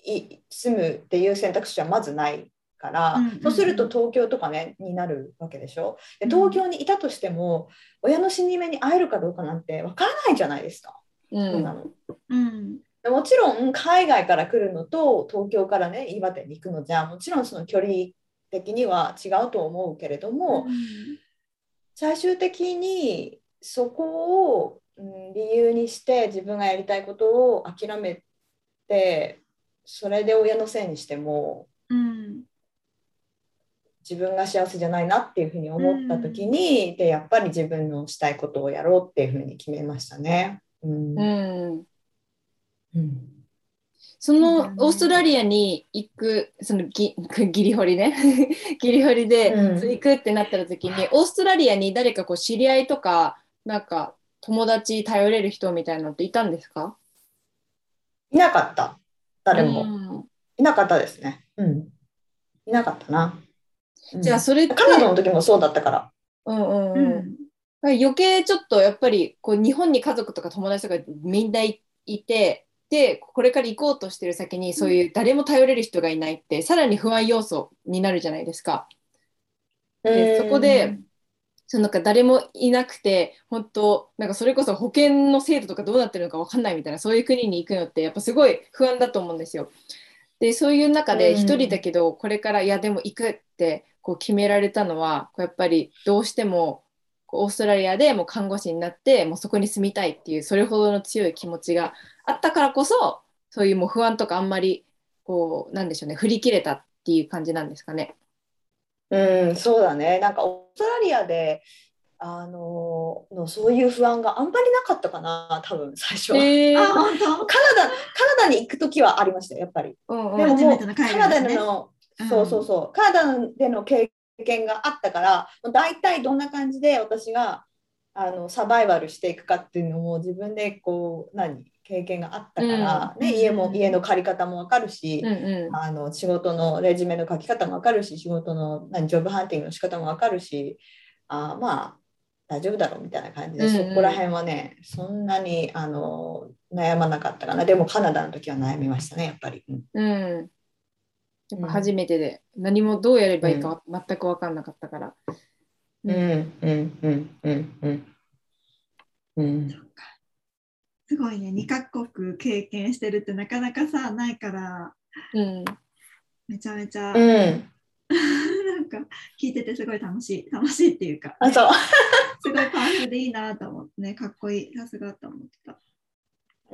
Speaker 3: い住むっていう選択肢はまずないから、
Speaker 1: うんうんうん。
Speaker 3: そうすると東京とかねになるわけでしょ？で
Speaker 1: うん
Speaker 3: 東京にいたとしても親の死に目に会えるかどうかなんてわからないじゃないですか、
Speaker 2: う
Speaker 3: そんなんの。
Speaker 1: うん。
Speaker 3: でもちろん海外から来るのと東京からね岩手に行くのじゃもちろんその距離的には違うと思うけれども、最終的にそこを、うん、理由にして自分がやりたいことを諦めてそれで親のせいにしても
Speaker 1: うん
Speaker 3: 自分が幸せじゃないなっていうふうに思った時に、でやっぱり自分のしたいことをやろうっていうふうに決めましたね。うん。
Speaker 2: うん。
Speaker 3: うん。
Speaker 2: そのオーストラリアに行くそのギギリホリね。ギリホ リで、行くってなった時にオーストラリアに誰かこう知り合いとかなんか友達頼れる人みたいなのっていたんですか？
Speaker 3: いなかった。誰も、
Speaker 2: うん。
Speaker 3: いなかったですね。うん、いなかったな。うん
Speaker 2: じゃあそれ
Speaker 3: カナダの時もそうだったから。
Speaker 2: うんうん
Speaker 1: う
Speaker 2: うん
Speaker 1: ん
Speaker 2: 余計ちょっとやっぱりこう日本に家族とか友達とかみんないいてでこれから行こうとしてる先にそういう誰も頼れる人がいないってさらに不安要素になるじゃないですか。でそこでそのなんか誰もいなくて本当なんかそれこそ保険の制度とかどうなってるのか分かんないみたいなそういう国に行くのってやっぱすごい不安だと思うんですよ。でそういう中で
Speaker 3: うん
Speaker 2: 一人だけどこれからいやでも行くってこう決められたのはこうやっぱりどうしてもオーストラリアでもう看護師になってもうそこに住みたいっていうそれほどの強い気持ちがあったからこそそういうもう不安とかあんまりこうなんでしょうね振り切れたっていう感じなんですかね。
Speaker 3: うん、そうだね。なんかオーストラリアで、あののそういう不安があんまりなかったかな、多分最初は。
Speaker 2: へー
Speaker 1: あ、本当？
Speaker 3: カナダ、カナダに行くときはありましたよ、やっぱり。
Speaker 2: うんうん
Speaker 3: でももうカナダの、
Speaker 1: うん
Speaker 3: そうそうそう、カナダでの経験があったから、大体どんな感じで私があのサバイバルしていくかっていうのも自分でこう何経験があったから、
Speaker 1: うん。
Speaker 3: ね、家も
Speaker 1: うん
Speaker 3: 家の借り方もわかるし、
Speaker 2: うんうん。
Speaker 3: あの仕事のレジュメの書き方もわかるし仕事の何ジョブハンティングの仕方もわかるしあまあ大丈夫だろうみたいな感じで、
Speaker 2: うんうん。
Speaker 3: そこら辺はねそんなにあの悩まなかったかな。でもカナダの時は悩みましたねやっぱり。うん。
Speaker 2: うんやっぱ初めてで何もどうやればいいか全く分かんなかったから。
Speaker 3: うん。うん。うん。うん。うん。うん。
Speaker 1: すごいね、2カ国経験してるってなかなかさ、ないから、
Speaker 2: うん。
Speaker 1: めちゃめちゃ、
Speaker 3: うん。
Speaker 1: なんか聞いててすごい楽しい、楽しいっていうか、
Speaker 3: あそう。
Speaker 1: すごいパワフルでいいなと思ってね、かっこいい、さすがと思ってた。
Speaker 3: あ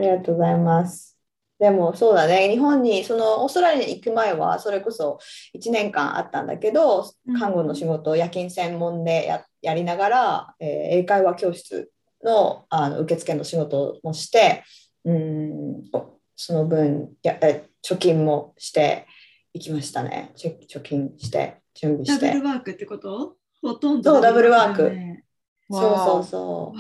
Speaker 3: りがとうございます。でもそうだね、日本に、そのオーストラリアに行く前は、それこそ1年間あったんだけど、
Speaker 1: うん。
Speaker 3: 看護の仕事を夜勤専門でややりながら、えー英会話教室のあの受付の仕事もして、うんその分やえ貯金もしていきましたね。貯貯金して、準備
Speaker 1: ダ
Speaker 3: して。
Speaker 1: ブルワークってこと？ほとんど
Speaker 3: そうダブルワーク。そうそう
Speaker 2: わ
Speaker 3: そう。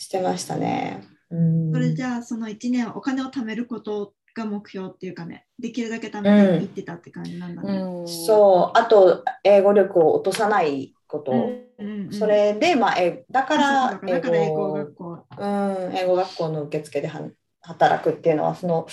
Speaker 3: してましたね。うん。
Speaker 1: それじゃあその1年はお金を貯めることが目標っていうかね、できるだけ貯めていってたって感じなんだね。
Speaker 2: うん。
Speaker 3: そう、あと英語力を落とさないこと。
Speaker 1: うんうんうん。
Speaker 3: それで、まあ、えだか
Speaker 1: あ
Speaker 3: ら
Speaker 1: 英語学校。
Speaker 3: うん、英語学校の受付では働くっていうのはその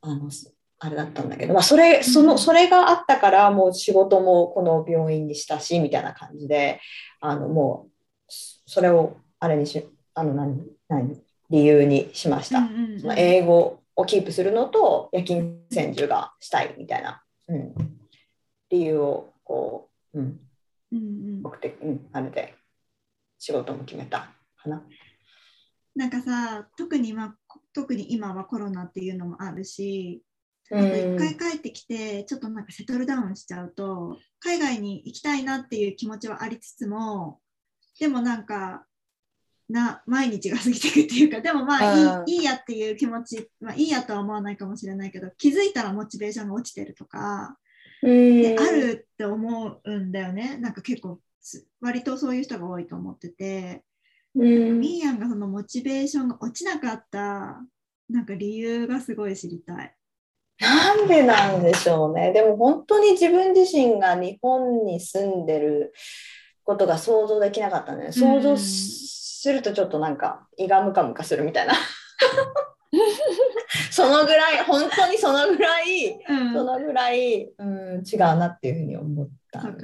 Speaker 3: あのあれだったんだけど、まあ、それその、
Speaker 1: うん。
Speaker 3: それがあったからもう仕事もこの病院にしたしみたいな感じであのもうそれをあれにしあの何何？理由にしました。
Speaker 1: うんうん
Speaker 3: 英語をキープするのと夜勤専従がしたいみたいな、うん、理由をこう、うん、
Speaker 1: うんうん。
Speaker 3: 目的、うん、あれで仕事も決めたかな。
Speaker 1: なんかさ特に今特に今はコロナっていうのもあるし一
Speaker 3: ん。
Speaker 1: 回帰ってきてちょっとなんかセトルダウンしちゃうと海外に行きたいなっていう気持ちはありつつもでもなんかな毎日が過ぎていくっていうかでもまあ
Speaker 2: うん
Speaker 1: いいいいやっていう気持ち、まあ、いいやとは思わないかもしれないけど気づいたらモチベーションが落ちてるとかであるって思うんだよねなんか結構す割とそういう人が多いと思ってて。
Speaker 3: うん
Speaker 1: ミーヤンがそのモチベーションが落ちなかったなんか理由がすごい知りたい。
Speaker 3: なんでなんでしょうね。でも本当に自分自身が日本に住んでることが想像できなかったね。想像するとちょっとなんか胃がムカムカするみたいな。そのぐらい、本当にそのぐらい、
Speaker 1: うん、
Speaker 3: そのぐらい、うん、違うなっていうふうに思ったん。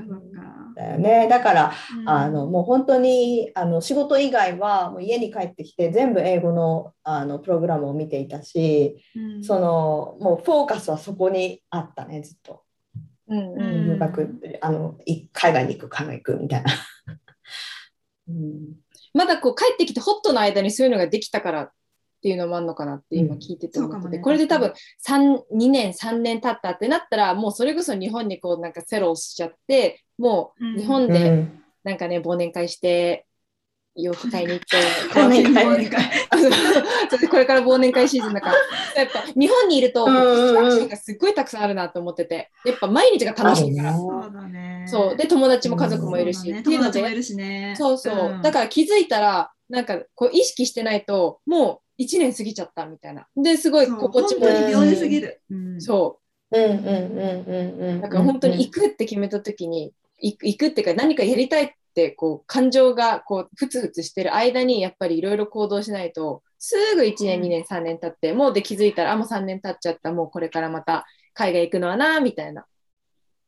Speaker 3: だよね。だから、
Speaker 1: うん
Speaker 3: あのもう本当にあの仕事以外はもう家に帰ってきて全部英語のあのプログラムを見ていたし、
Speaker 1: うん
Speaker 3: そのもうフォーカスはそこにあったねずっと。
Speaker 2: うん
Speaker 1: うん
Speaker 3: 留学あのい海外に行く海外行くみたいな。うん
Speaker 2: まだこう帰ってきてホットの間にそういうのができたからっていうのもあるのかなって今聞いてて思ってて、
Speaker 1: うんね
Speaker 2: これで多分3 2年3年経ったってなったらもうそれこそ日本にこうなんかセロしちゃってもう日本で
Speaker 3: うん。
Speaker 2: なんかね忘年会して洋服買いに行って
Speaker 3: 忘年会。
Speaker 2: これから忘年会シーズンだから。やっぱ日本にいると
Speaker 3: うんうんうん。
Speaker 2: ディストラクションがすっごいたくさんあるなと思っててやっぱ毎日が楽しいから。
Speaker 1: そうだね。
Speaker 2: そう。で友達も家族もいるし、
Speaker 1: そうだね。
Speaker 2: っていうので
Speaker 1: 友達もいるしね。
Speaker 2: そうそう、
Speaker 1: ん。
Speaker 2: だから気づいたらなんかこう意識してないともう1年過ぎちゃったみたいな。ですごい心地もいい。
Speaker 1: 本当に秒ですぎる。うん。
Speaker 2: そ
Speaker 3: う。んうんうんうんうんうん。
Speaker 2: うだから本当に行くって決めた時に行く行くっていうか何かやりたいってこう感情がこうふつふつしてる間にやっぱりいろいろ行動しないとすぐ1年
Speaker 1: うん。
Speaker 2: 2年3年経ってもうで気づいたらあもう3年経っちゃったもうこれからまた海外行くのはなみたいな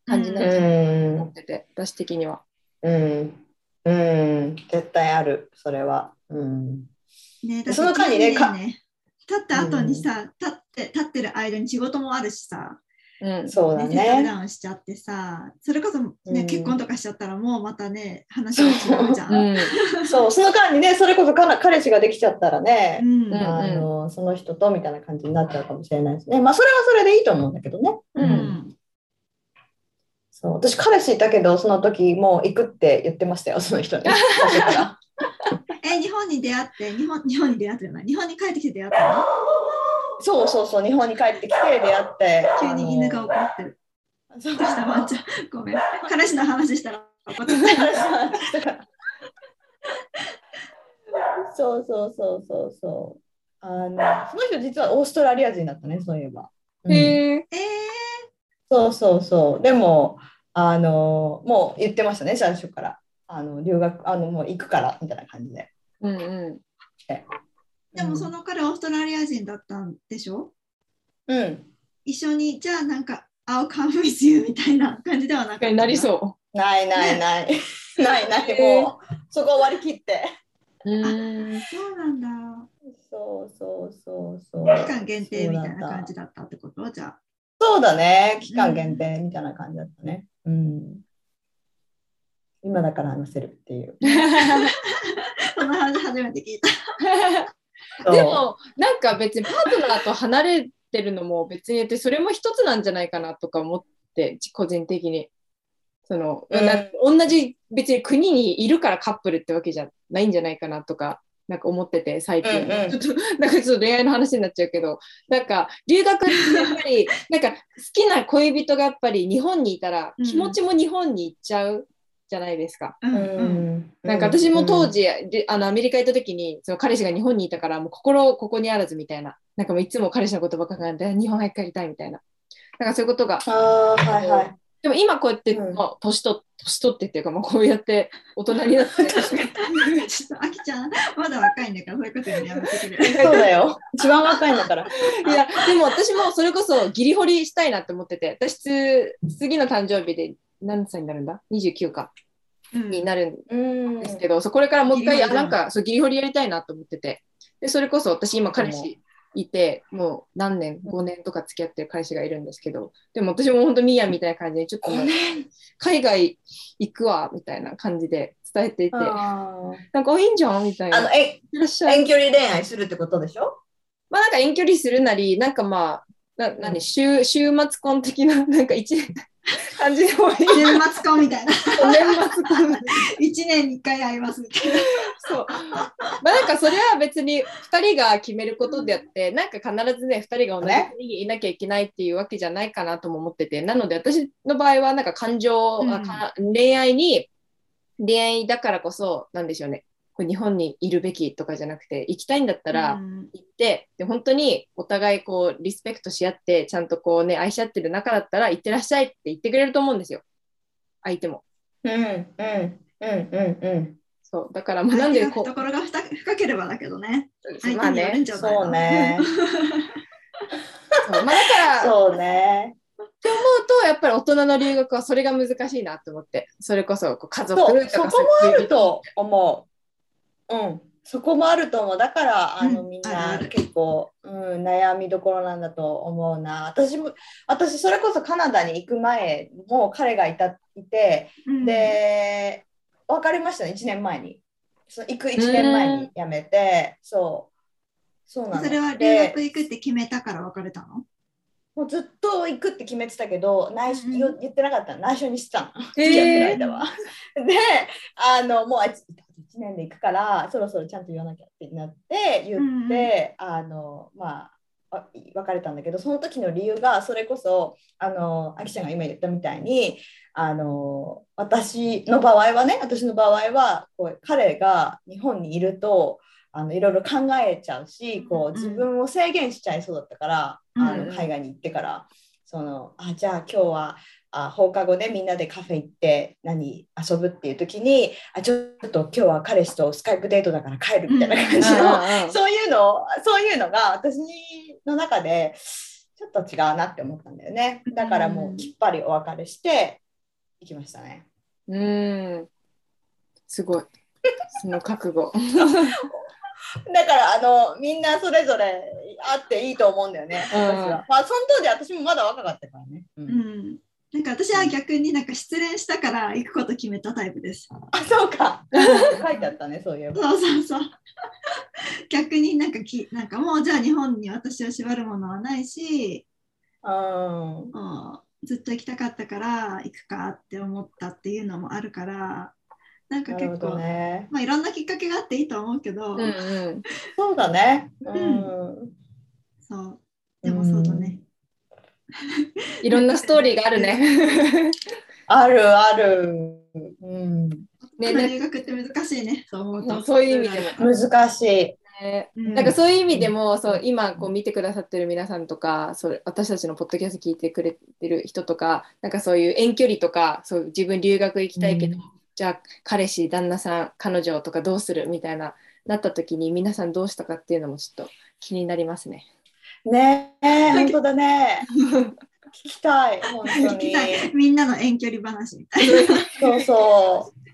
Speaker 2: 感じになっちゃうと思ってて、私的には。
Speaker 3: うん。うん。絶対あるそれは。うん。
Speaker 1: ね、
Speaker 3: その間にね
Speaker 1: 一年ね。立った後にさ、立って立ってる間に仕事もあるしさ
Speaker 2: うん。
Speaker 3: そうだ
Speaker 1: ね。ダウンしちゃってさ、それこそ、ね
Speaker 3: うん。
Speaker 1: 結婚とかしちゃったらもうまたね、話が違うじゃん。
Speaker 2: うん。
Speaker 3: そう、その間にね、それこそか彼氏ができちゃったらね、あのその人とみたいな感じになっちゃうかもしれないですね。まあ、それはそれでいいと思うんだけどね。
Speaker 2: うん。
Speaker 1: うん。
Speaker 3: そう。私、彼氏いたけど、その時もう行くって言ってましたよ、その人に。
Speaker 1: え、日本に出会って、日本日本に出会ってじゃない？日本に帰ってきて出会ったの？
Speaker 3: そうそうそう、日本に帰ってきて出会って。
Speaker 1: 急に犬が怒ってる。
Speaker 3: そう
Speaker 1: したワンちゃん。ごめん。彼氏の話したら怒ってた。
Speaker 3: そうそうそうそうそう。あのその人実はオーストラリア人だったね、そういえば。うん
Speaker 2: へえ
Speaker 1: え
Speaker 3: そうそうそう。でも、あのもう言ってましたね、最初から。あの留学、あのもう行くからみたいな感じで。
Speaker 2: うんう
Speaker 1: ー、でもそ
Speaker 3: の、
Speaker 1: の彼オーストラリア人だったんでしょ？
Speaker 3: うん、
Speaker 1: 一緒に、じゃあなんか、I'll come with you みたいな感じではなかった。
Speaker 2: んにな？りそ
Speaker 3: ないないない。ないない、もう、そこ終わり切って。
Speaker 2: ううん
Speaker 1: そうなんだ。
Speaker 3: そうそうそうそう。
Speaker 1: 期間限定みたいな感じ
Speaker 3: だ。
Speaker 1: だったってこと？じゃあ。
Speaker 3: そうだね、期間限定みたいな感じだったね。うん。今だから話せるっていう。
Speaker 1: その話初めて聞いた。
Speaker 2: でもなんか別にパートナーと離れてるのも別に言ってそれも一つなんじゃないかなとか思って個人的に。その、
Speaker 3: うん。
Speaker 2: な同じ別に国にいるからカップルってわけじゃないんじゃないかなとかなんか思ってて最近、
Speaker 3: うんうん。
Speaker 2: ちょっとなんかちょっと恋愛の話になっちゃうけどなんか留学ってやっぱりなんか好きな恋人がやっぱり日本にいたら
Speaker 1: うん。
Speaker 2: 気持ちも日本に行っちゃうじゃないですか。
Speaker 1: うん
Speaker 2: なんか私も当時、であのアメリカ行った時にその彼氏が日本にいたからもう心ここにあらずみたいななんかもういつも彼氏のことばっか考えて日本早く帰りたいみたいななんかそういうことが
Speaker 3: ああ、はいはい。
Speaker 2: でも今こうやって、
Speaker 3: うん
Speaker 2: まあ、年と年取ってっていうか、まあ、こうやって大人になって
Speaker 1: ちょっと、あきちゃん、まだ若いんだから、そういうことやめてくれ。
Speaker 3: そうだよ。一番若いんだから。
Speaker 2: いやでも私もそれこそギリ掘りしたいなって思ってて私つ次の誕生日で何歳になるんだ ?29 か。
Speaker 1: うん。
Speaker 2: になるん
Speaker 3: うん
Speaker 2: ですけど、そうこれからもう一回なんかそうギリ掘りやりたいなと思ってて。でそれこそ私今彼氏いてもう何年？5年とか付き合ってる彼氏がいるんですけど。でも私も本当ミーヤみたいな感じでちょっと海外行くわみたいな感じで伝えていて。
Speaker 3: あ
Speaker 2: なんかあいいんじゃん？みたいな。
Speaker 3: ーあのえ
Speaker 2: いらっしゃい
Speaker 3: 遠距離恋愛するってことでしょ？
Speaker 2: まあなんか遠距離するなりなんかまあな何週週末婚的ななんか一年感じでもいい
Speaker 1: 年末婚みたいな。
Speaker 2: 年末婚
Speaker 1: 一年に一回会いますみたいな。
Speaker 2: そう。まあなんかそれは別に2人が決めることであって、なんか必ずね、2人が同じ
Speaker 3: ね。
Speaker 2: 国にいなきゃいけないっていうわけじゃないかなとも思ってて、なので私の場合はなんか感情、
Speaker 1: うん。
Speaker 2: 恋愛に、恋愛だからこそ、なんでしょうね、これ日本にいるべきとかじゃなくて、行きたいんだったら
Speaker 1: うん
Speaker 2: 行って、で本当にお互いこうリスペクトし合って、ちゃんとこうね、愛し合ってる仲だったら、行ってらっしゃいって言ってくれると思うんですよ、相手も。
Speaker 3: うんうんうんうんうん。
Speaker 2: そうだからまあなんでこう
Speaker 1: 懐が深深ければだけどね。相
Speaker 2: まあね
Speaker 1: 手によるんじゃないの？
Speaker 3: そうね。
Speaker 2: そうまあ、だから
Speaker 3: そうね。
Speaker 2: 思うとやっぱり大人の留学はそれが難しいなと思ってそれこそこう家族
Speaker 3: そう、
Speaker 2: とか
Speaker 3: そこもあると思う。うん。そこもあると思う。だから、あの、
Speaker 1: うん
Speaker 3: みんな結構、うん、悩みどころなんだと思うな。私も、私、それこそカナダに行く前も彼がいた、いて、
Speaker 1: うん、
Speaker 3: で、別れましたね、1年前に。その行く1年前に辞めて、そう。そうなの。
Speaker 1: それは留
Speaker 3: で
Speaker 1: 学行くって決めたから別れたの？
Speaker 3: もうずっと行くって決めてたけど、内緒
Speaker 1: うん
Speaker 3: よ言ってなかったの内緒にしてたの。
Speaker 2: へー
Speaker 3: 付き合ってる間は。で、あの、もうあいつ1年で行くから、そろそろちゃんと言わなきゃってなって、言って、あの、まあ、あ別れたんだけど、その時の理由が、それこそ、あの、あきちゃんが今言ったみたいに、あの、私の場合はね、私の場合は、こう彼が日本にいると、あのいろいろ考えちゃうしこう自分を制限しちゃいそうだったから、あ
Speaker 2: うん。
Speaker 3: の海外に行ってから。そのあじゃあ今日はあ放課後でみんなでカフェ行って何遊ぶっていう時にあちょっと今日は彼氏とスカイプデートだから帰るみたいな感じの、そういうのそういうのが私の中でちょっと違うなって思ったんだよね。だからもうきっぱりお別れして行きましたね。
Speaker 2: うん。すごい。その覚悟。
Speaker 3: だからあのみんなそれぞれあっていいと思うんだよね。私は。まあ、その当時私もまだ若かったからね。う
Speaker 1: うんん。なんか私は逆になんか失恋したから行くこと決めたタイプです。
Speaker 3: あ、そうか。書いてあったね、そういえば。
Speaker 1: そうそうそう。逆になんかきなんかもうじゃあ日本に私を縛るものはないし、
Speaker 3: うん。
Speaker 1: もうずっと行きたかったから行くかって思ったっていうのもあるから、なんか結構、
Speaker 3: どね。
Speaker 1: まあいろんなきっかけがあっていいと思うけど、
Speaker 2: うんうん。
Speaker 3: そうだね。
Speaker 1: う
Speaker 3: うん。
Speaker 1: そう。でもそうだね。
Speaker 2: いろんなストーリーがあるね。
Speaker 3: あるある。うん。
Speaker 2: ね
Speaker 1: ね、留学って難しいね。そう思うと。
Speaker 2: そういう意味でも。
Speaker 3: 難しい。
Speaker 2: ね
Speaker 1: うん
Speaker 2: なんかそういう意味でも、そう今こう見てくださってる皆さんとかそう私たちのポッドキャスト聞いてくれてる人とかなんかそういう遠距離とかそう自分留学行きたいけど、
Speaker 3: うん
Speaker 2: じゃあ彼氏旦那さん彼女とかどうするみたいななった時に皆さんどうしたかっていうのもちょっと気になりますね。
Speaker 3: ねえ、本当だね。聞きたい、本当
Speaker 1: 聞き
Speaker 3: に。
Speaker 1: たいみんなの遠距離話みたい
Speaker 3: そうそう。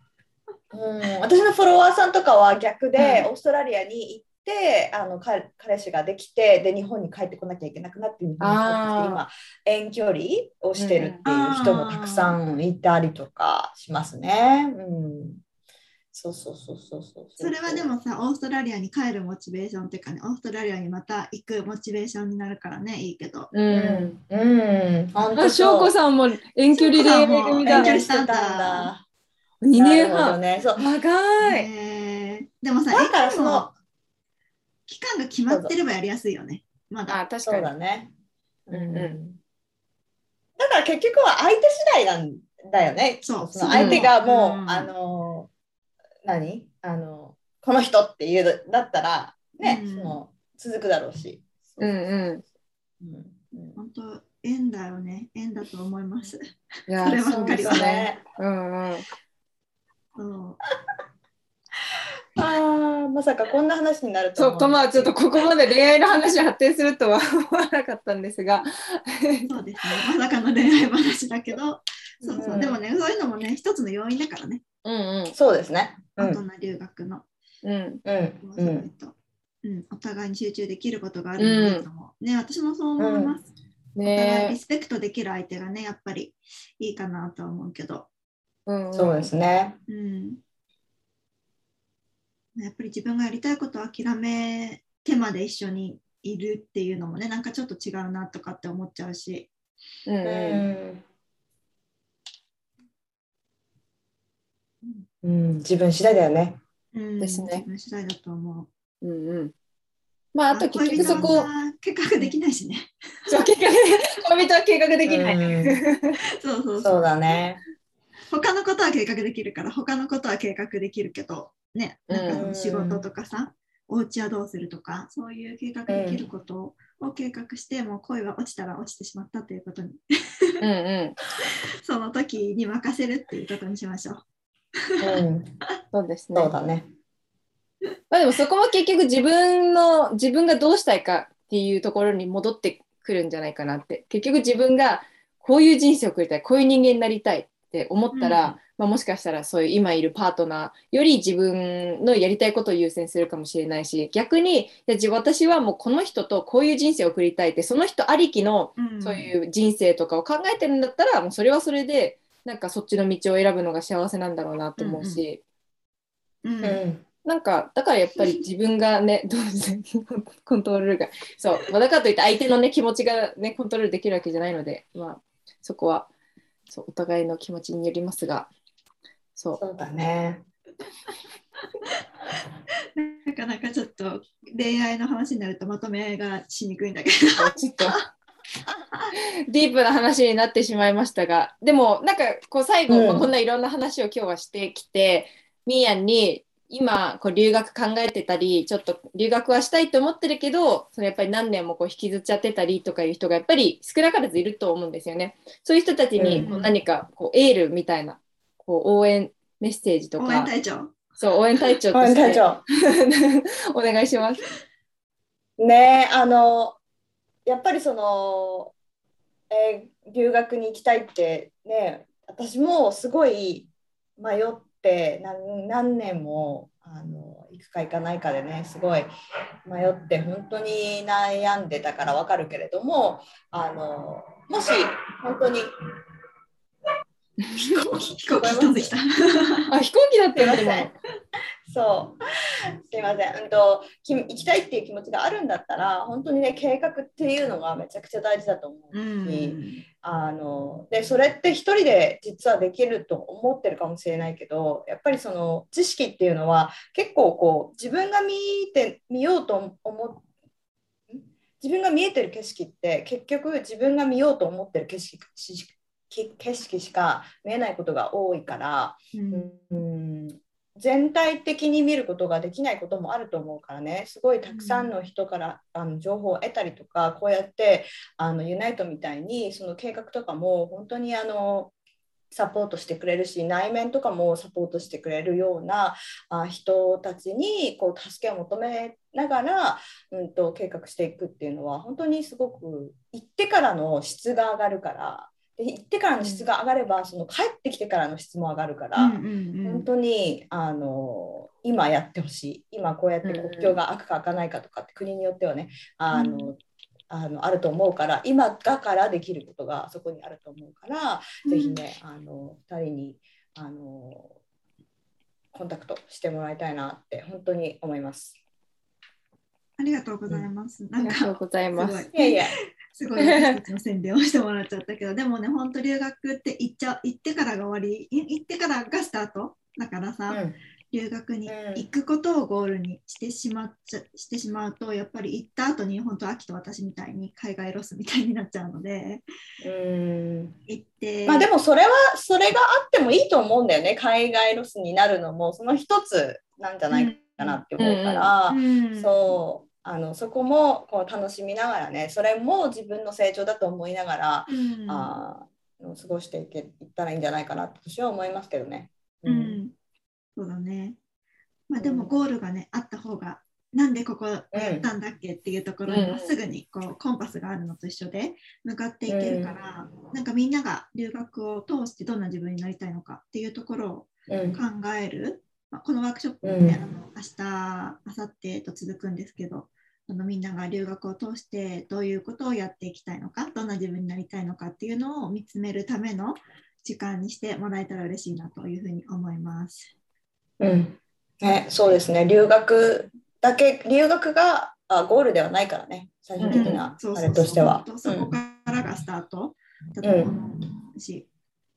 Speaker 3: うん、私のフォロワーさんとかは逆で、
Speaker 1: うん
Speaker 3: オーストラリアに行ってあの彼彼氏ができてで日本に帰ってこなきゃいけなくなって今遠距離をしてるっていう人もたくさんいたりとかしますね。うん、そうそうそうそうそう
Speaker 1: それはでもさ、オーストラリアに帰るモチベーションっていうかね、オーストラリアにまた行くモチベーションになるからね、いいけど。
Speaker 2: う
Speaker 3: うんん、うん、本当
Speaker 2: あ翔子さんも遠距離恋愛組だ
Speaker 1: 遠距離
Speaker 3: してたんだ。
Speaker 2: 2年
Speaker 3: なるほど
Speaker 2: 半、
Speaker 3: ね。そう
Speaker 2: 長い、
Speaker 1: えーでもさ、
Speaker 3: だからその
Speaker 1: 期間が決まってればやりやすいよね。まだ。
Speaker 2: あ確かに
Speaker 3: だね。
Speaker 2: うんうん
Speaker 3: だから結局は相手次第なんだよね。
Speaker 1: そう
Speaker 3: の相手がもう、
Speaker 1: うん
Speaker 3: あの、何？あの、この人っていうだったら、ね、
Speaker 1: うん
Speaker 3: その続くだろうし。
Speaker 2: うんうん
Speaker 3: うんうん
Speaker 1: 本当、縁だよね。縁だと思います。
Speaker 2: いや
Speaker 1: そればっかりは
Speaker 2: ね
Speaker 3: ね。
Speaker 2: うんうん
Speaker 1: そう
Speaker 3: ああ、まさかこんな話になると
Speaker 2: そうとまあちょっとここまで恋愛の話に発展するとは 思わなかったんですが
Speaker 1: そうですね。まさかの恋愛話だけど、そうそうう。
Speaker 3: ん
Speaker 1: でもね、そういうのもね、一つの要因だからね。
Speaker 2: うんうん
Speaker 3: そうですね。うん。
Speaker 1: 大人留学の。
Speaker 2: うん
Speaker 3: うん。
Speaker 1: そうん、お互いに集中できることがあるのでいいと思う。ね、私もそう思います。お互いリ
Speaker 2: ね
Speaker 1: スペクトできる相手がね、やっぱりいいかなとは思うけど、
Speaker 2: うんうん
Speaker 3: そうですね。
Speaker 1: うん。やっぱり自分がやりたいことを諦めてまで一緒にいるっていうのもね、なんかちょっと違うなとかって思っちゃうし、
Speaker 2: うん
Speaker 3: う
Speaker 2: うん
Speaker 3: うん、自分次第だよね。
Speaker 1: うん、
Speaker 2: ですね
Speaker 1: 自分次第だと思う。
Speaker 2: うんうんまああと結局そこ
Speaker 1: さ計画できないしね。
Speaker 2: そう計画恋人は計画できない、
Speaker 3: うん
Speaker 1: そうそうそう。
Speaker 3: そうだね。
Speaker 1: 他のことは計画できるから他のことは計画できるけどねなんかその仕事とかさ、お家はどうするとかそういう計画できることを計画して、もう恋は落ちたら落ちてしまったということに
Speaker 2: うんうん
Speaker 1: その時に任せるっていうことにしましょう。
Speaker 3: うん、
Speaker 2: そうですね。
Speaker 3: そうだね。
Speaker 2: まあでもそこも結局自分の自分がどうしたいかっていうところに戻ってくるんじゃないかなって。結局自分がこういう人生を送りたいこういう人間になりたいって思ったら、
Speaker 1: うん。
Speaker 2: まあ、もしかしたらそういう今いるパートナーより自分のやりたいことを優先するかもしれないし逆にいや自私はもうこの人とこういう人生を送りたいってその人ありきの
Speaker 1: うん。
Speaker 2: そういう人生とかを考えてるんだったらもうそれはそれでなんかそっちの道を選ぶのが幸せなんだろうなと思うし。
Speaker 1: うん
Speaker 3: うん。
Speaker 2: なんかだからやっぱり自分がね どうコントロールがそう、まあ、だからといって相手のね気持ちがねコントロールできるわけじゃないのでまあそこはそうお互いの気持ちによりますがそう
Speaker 3: そうだね。
Speaker 1: なかなかちょっと恋愛の話になるとまとめがしにくいんだけど。
Speaker 2: ちょっと ディープな話になってしまいましたがでもなんかこう最後、
Speaker 3: う
Speaker 2: こんないろんな話を今日はしてきてみーやんに今こう留学考えてたりちょっと留学はしたいと思ってるけどそれやっぱり何年もこう引きずっちゃってたりとかいう人がやっぱり少なからずいると思うんですよね。そういう人たちにこう
Speaker 1: うん
Speaker 2: 何かこうエールみたいなこう応援メッセージと
Speaker 1: 応援
Speaker 2: か
Speaker 1: 隊長。
Speaker 2: そう応援隊長と
Speaker 3: 応援
Speaker 2: して
Speaker 3: 隊長。
Speaker 2: お願いします。
Speaker 3: ねあのやっぱりその、えー留学に行きたいってね私もすごい迷って何何年もあの行行くか行かないかでねすごい迷って本当に悩んでたから分かるけれどもあのもし本当に
Speaker 1: 飛行機飛行機飛んできた。
Speaker 2: あ、飛行機だったよ。
Speaker 3: そう。すいません。うんと、き行きたいっていう気持ちがあるんだったら、本当にね、計画っていうのがめちゃくちゃ大事だと思うし、
Speaker 1: うん。
Speaker 3: あのでそれって一人で実はできると思ってるかもしれないけどやっぱりその知識っていうのは結構こう自分が見て見ようと思っ自分が見えてる景色って結局自分が見ようと思ってる景色し景色しか見えないことが多いから、
Speaker 1: うん。
Speaker 3: うん全体的に見ることができないこともあると思うからね。すごいたくさんの人から、あの情報を得たりとかこうやってあのユナイトみたいにその計画とかも本当にあのサポートしてくれるし内面とかもサポートしてくれるようなあ人たちにこう助けを求めながら、うん、と計画していくっていうのは本当にすごく行ってからの質が上がるから行ってからの質が上がれば、その帰ってきてからの質も上がるから。
Speaker 1: うんうんうん
Speaker 3: 本当にあの今やってほしい今こうやって国境が開くか開かないかとかって国によってはねあの、
Speaker 1: う
Speaker 3: あのあると思うから今だからできることがそこにあると思うから、
Speaker 1: うん
Speaker 3: ぜひねあの2人にあのコンタクトしてもらいたいなって本当に思います。
Speaker 1: ありがとうございます。なん
Speaker 2: ありがとう
Speaker 1: か
Speaker 2: ございますす。
Speaker 3: いやいや
Speaker 1: すごい私たちの宣伝をしてもらっちゃったけど、でもね、本当留学って行っちゃ行ってからが終わり、い行ってからがスタート？だからさ、
Speaker 3: うん。
Speaker 1: 留学に
Speaker 3: うん。
Speaker 1: 行くことをゴールにしてしまっちゃしてしまうと、やっぱり行った後に本当秋と私みたいに海外ロスみたいになっちゃうので、
Speaker 3: うん。
Speaker 1: 行って、
Speaker 3: まあでもそれはそれがあってもいいと思うんだよね海外ロスになるのもその一つなんじゃないかなって思うから。
Speaker 1: うん、
Speaker 3: そうあのそこもこう楽しみながらねそれも自分の成長だと思いながら、
Speaker 1: うん、
Speaker 3: あー過ごしていけいったらいいんじゃないかなって私は思いますけどね。
Speaker 1: うん、そうだね。まあでも
Speaker 3: うん
Speaker 1: ゴールがね、あった方が、なんでここやったんだっけっていうところにすぐにこうコンパスがあるのと一緒で向かっていけるから、なんかみんなが留学を通してどんな自分になりたいのかっていうところを
Speaker 3: うん。
Speaker 1: 考える、まあ、このワークショップもね、
Speaker 3: うん。
Speaker 1: あの明日、明後日と続くんですけど、あのみんなが留学を通してどういうことをやっていきたいのか、どんな自分になりたいのかっていうのを見つめるための時間にしてもらえたら嬉しいなというふうに思います。
Speaker 3: うん。ね、そうですね。留学だけ留学があゴールではないからね。最終的なあれとしては。
Speaker 1: そこからがスタートだと思うし、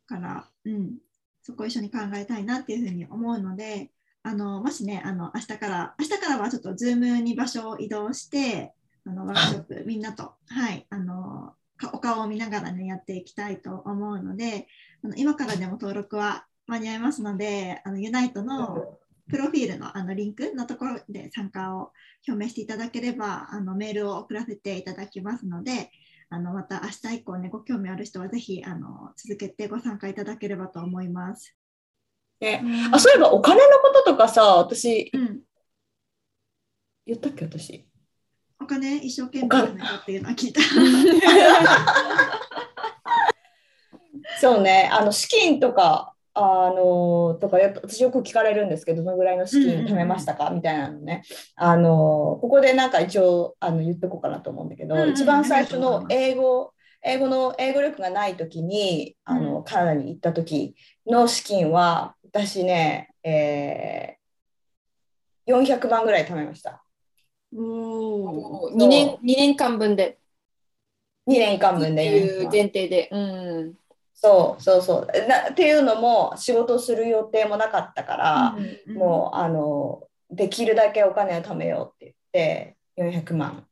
Speaker 1: から、うん、そこを一緒に考えたいなっていうふうに思うので、あのもしね、あの明日から、明日からはちょっと Zoom に場所を移動して、あの ワークショップ、みんなと、はい、あのかお顔を見ながらね、やっていきたいと思うので、あの今からでも登録は間に合いますので、あのユナイトの プロフィールのあのリンクのところで参加を表明していただければあのメールを送らせていただきますのであのまた明日以降ねご興味ある人はぜひあの続けてご参加いただければと思います。
Speaker 3: ね、あそういえばお金のこととかさ私
Speaker 1: うん、
Speaker 3: 言ったっけ私？
Speaker 1: お金一生懸命ないかっていうのは聞いた。
Speaker 3: そうね。あの資金とかあのとかよ私よく聞かれるんですけどどのぐらいの資金貯めましたか、みたいなのねあのここでなんか一応あの言っとこうかなと思うんだけど、一番最初の英語英語の英語力がない時にあの、
Speaker 1: う
Speaker 3: カナダに行った時の資金は私ね、えー、400万ぐらい貯めました
Speaker 1: おー
Speaker 2: 2年二年間分で。
Speaker 3: 2年間分で
Speaker 2: いう前提で。うん。
Speaker 3: そうそうそうなっていうのも仕事をする予定もなかったから、
Speaker 1: うん
Speaker 3: もうあのできるだけお金を貯めようって言って400万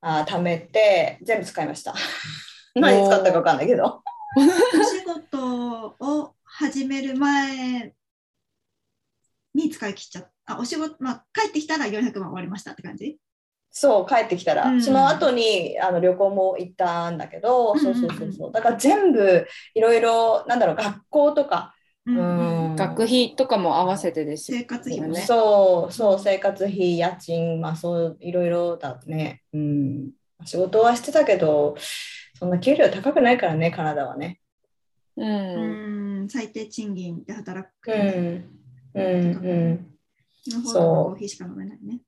Speaker 3: あ貯めて全部使いました。何に使ったか分かんないけど。
Speaker 1: お仕事を始める前に使い切っちゃった。あお仕事、まあ、帰ってきたら400万終わりましたって感じ？
Speaker 3: そう帰ってきたら、
Speaker 1: うん。
Speaker 3: その後にあの旅行も行ったんだけど、
Speaker 1: うん
Speaker 3: そうそうそうそう。だから全部いろいろなんだろう学校とか、
Speaker 1: うん
Speaker 3: うん。
Speaker 2: 学費とかも合わせてですよ
Speaker 1: 生活費もね。
Speaker 3: そうそう生活費家賃まあそういろいろだね、うん、仕事はしてたけどそんな給料高くないからねカナダはね。
Speaker 2: う。
Speaker 1: うん。ん最低賃金で働く、
Speaker 3: うん。うんうん。
Speaker 1: コーヒーしか飲めないね。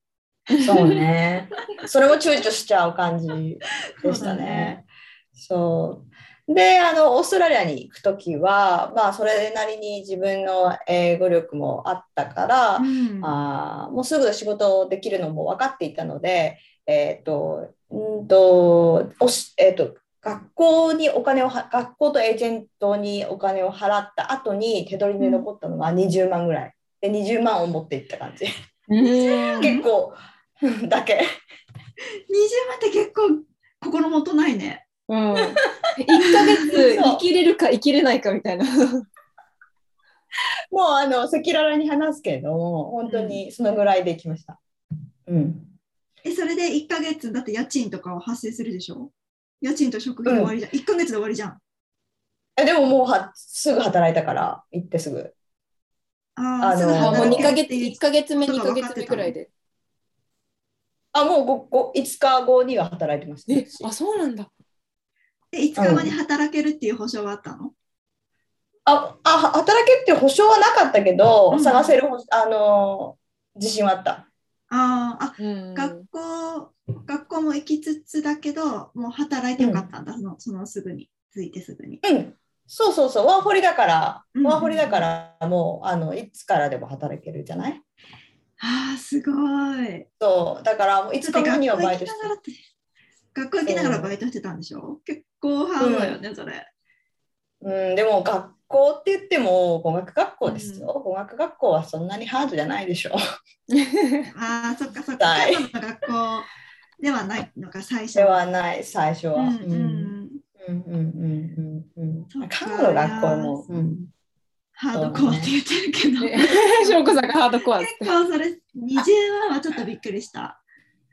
Speaker 3: そうね。それも躊躇しちゃう感じでしたね。そう。であのオーストラリアに行く時は、まあ、それなりに自分の英語力もあったから、
Speaker 1: うん。
Speaker 3: あーもうすぐ仕事できるのも分かっていたので、えーとうんとおしえー、と学校にお金をは学校とエージェントにお金を払った後に手取りに残ったのが20万ぐらい。で20万を持っていった感じ、
Speaker 2: うん。
Speaker 3: 結構 だけ
Speaker 1: 20万って結構心もとないね。
Speaker 2: うん、1ヶ月生きれるか生きれないかみたいな。
Speaker 3: もうあの赤裸々に話すけれども本当にそのぐらいできました、うん、
Speaker 1: え、それで1ヶ月だって家賃とかは発生するでしょ？家賃と食費で終わりじゃん。1ヶ月で終わりじゃん。
Speaker 3: えでももうはすぐ働いたから行ってすぐ
Speaker 1: ああ、
Speaker 2: もう2
Speaker 1: 働け
Speaker 2: ヶ月
Speaker 1: るっていう
Speaker 2: 1ヶ月目2ヶ
Speaker 1: ことが分か
Speaker 2: 月目くらいで。
Speaker 3: あもうごご5日後には働いてました
Speaker 2: えあそうなんだ。
Speaker 1: で、5日後に働けるっていう保証はあったの？
Speaker 3: ああ働けっていう保証はなかったけど、
Speaker 1: うん。
Speaker 3: 探せるほあの自信はあった。
Speaker 1: あーあ、
Speaker 2: うん。
Speaker 1: 学校、学校も行きつつだけど、もう働いてよかったんだ、そのそのすぐに、ついてすぐに。
Speaker 3: うん。そうそうそう。ワーホリだから、
Speaker 1: うん。
Speaker 3: ワーホリだからもうあのいつからでも働けるじゃない？
Speaker 1: ああ、すごい。
Speaker 3: そう。だからもう5日後にはバイトして。
Speaker 1: 学校行きながらバイトしてたんでしょ？結構ハードだよね、それ。
Speaker 3: うん、でも学校って言っても語学学校ですよ、語学学校はそんなにハードじゃないでしょ。
Speaker 1: ああ、そっかそっか。学校ではないのか、最初。
Speaker 3: ではない最初は。
Speaker 1: うんうん。
Speaker 3: うん。うんうんうんうん。
Speaker 1: そっか。
Speaker 3: 看護の学校も、うん、
Speaker 1: ハードコアって言ってるけど、
Speaker 2: ね 翔子さんがハードコアです。
Speaker 1: 結構それ20万はちょっとびっくりした。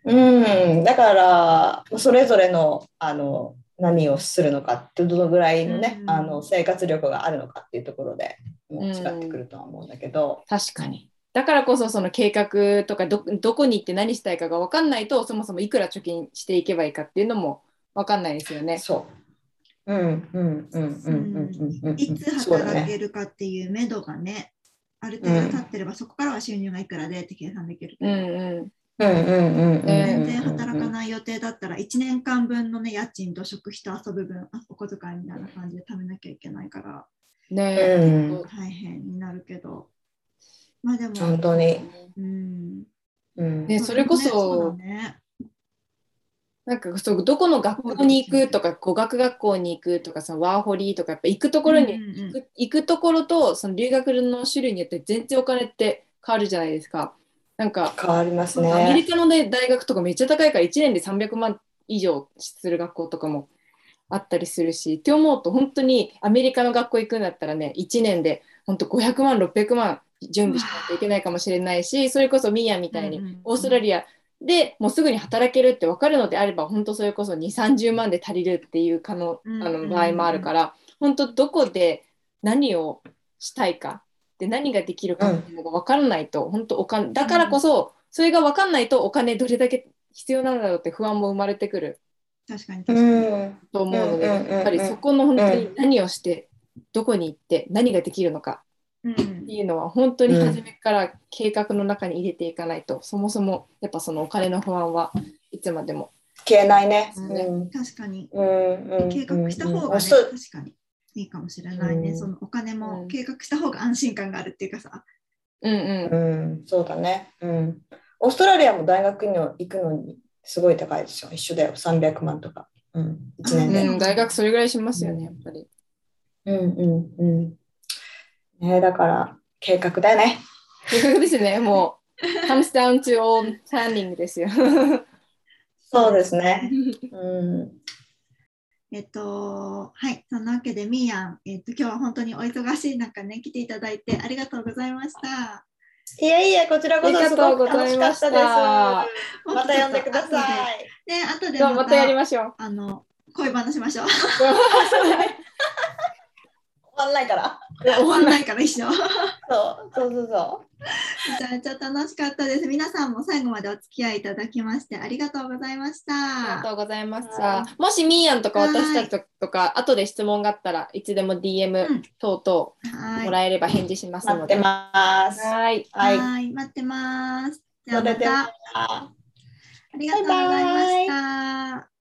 Speaker 3: うん、だからそれぞれのあの何をするのかってどのぐらいのね、
Speaker 1: うん
Speaker 3: あの生活力があるのかっていうところでもう違ってくるとは思うんだけど、
Speaker 2: 確かに。だからこそその計画とかどどこに行って何したいかが分かんないとそもそもいくら貯金していけばいいかっていうのも分かんないですよね。
Speaker 3: そう。
Speaker 1: いつ。働けるかっていう目処がね、ある程度立ってれば、そこからは収入がいくらでって計算できるけど。
Speaker 2: うんう
Speaker 3: うんうんうんうん。
Speaker 1: 全然働かない予定だったら1年間分のね家賃と食費と遊ぶ分あお小遣いみたいな感じで貯めなきゃいけないから
Speaker 2: ん。ね
Speaker 3: うん
Speaker 1: 大変になるけどまあでも
Speaker 3: 本当に。
Speaker 1: うん
Speaker 3: うん
Speaker 2: ねそれこそ
Speaker 1: ね
Speaker 2: なんかそうどこの学校に行くとか語学学校に行くとかさワーホリとかやっぱ行くところに、
Speaker 1: うんうんうん
Speaker 2: 行く行くところとその留学の種類によって全然お金って変わるじゃないですか。なんか
Speaker 3: 変わります
Speaker 2: アメリ
Speaker 3: ね。
Speaker 2: カの、ね、大学とかめっちゃ高いから1年で300万以上する学校とかもあったりするしって思うと本当にアメリカの学校行くんだったらね1年で本当500万600万準備しないといけないかもしれないしそれこそミーヤみたいにオーストラリアでもうすぐに働けるって分かるのであれば本当それこそ2 3 0万で足りるっていう可能あ
Speaker 1: うんうんうん。
Speaker 2: の場合もあるから本当どこで何をしたいかで何ができるかっていうのが分からないと、本当お金だからこそそれが分かんないとお金どれだけ必要なんだろうって不安も生まれてくる。
Speaker 1: 確かに
Speaker 3: う
Speaker 1: 確かに、
Speaker 3: ん。
Speaker 2: と思うので、
Speaker 3: うんうんうんうん
Speaker 2: やっぱりそこの本当に何をして、どこに行って何ができるのか。
Speaker 1: うん
Speaker 2: っていうのは本当に初めから計画の中に入れていかないと、そもそもやっぱそのお金の不安はいつまでも。
Speaker 3: 消えないね。
Speaker 2: うん
Speaker 3: うん
Speaker 1: 確かに
Speaker 3: うんうん
Speaker 1: 計画した方がね、
Speaker 3: そう
Speaker 1: 確かにいいかもしれないね、
Speaker 3: うん
Speaker 1: そのお金
Speaker 2: うん
Speaker 1: も計画した方が安心感があるっていうかさ、
Speaker 2: うんうん
Speaker 3: うん、そうだね。うん。オーストラリアも大学に行くのにすごい高いですよ。一緒だよ。300万とか。うん。1年で。
Speaker 2: うん、大学それぐらいしますよね、やっぱり。
Speaker 3: うんうんうん。ねだから、計画だよね。
Speaker 2: 計 画ですね、もう。comes down to all planning ですよ。
Speaker 3: そうですね。うん。
Speaker 1: えっと、はい、そんなわけで、みーやん、えっと、今日は本当にお忙しい中ね、来ていただいてありがとうございました。
Speaker 3: いやいや、こちらこそすごく楽しかったです。
Speaker 2: あ
Speaker 3: また呼んでください。
Speaker 1: い。ね、後で
Speaker 2: またやり
Speaker 1: ま
Speaker 2: ましょう。
Speaker 1: あの、恋話しましょう。
Speaker 3: わんないから。
Speaker 1: 終わんないから一緒。
Speaker 3: そうそうそうそ
Speaker 1: めちゃめちゃ楽しかったです。皆さんも最後までお付き合いいただきましてありがとうございまし
Speaker 2: ありが
Speaker 1: た。
Speaker 2: とうございまし
Speaker 3: は
Speaker 2: た。もしミーヤンとか
Speaker 1: はい
Speaker 2: 私たちととか、後で質問があったらいつでも DM
Speaker 1: うん
Speaker 2: 等々
Speaker 1: はい。
Speaker 2: もらえれば返事します
Speaker 3: う。待
Speaker 2: ので。
Speaker 3: ってます。
Speaker 2: はい。
Speaker 3: はい。
Speaker 1: はい、待ってます。じゃあまたありがとうございました。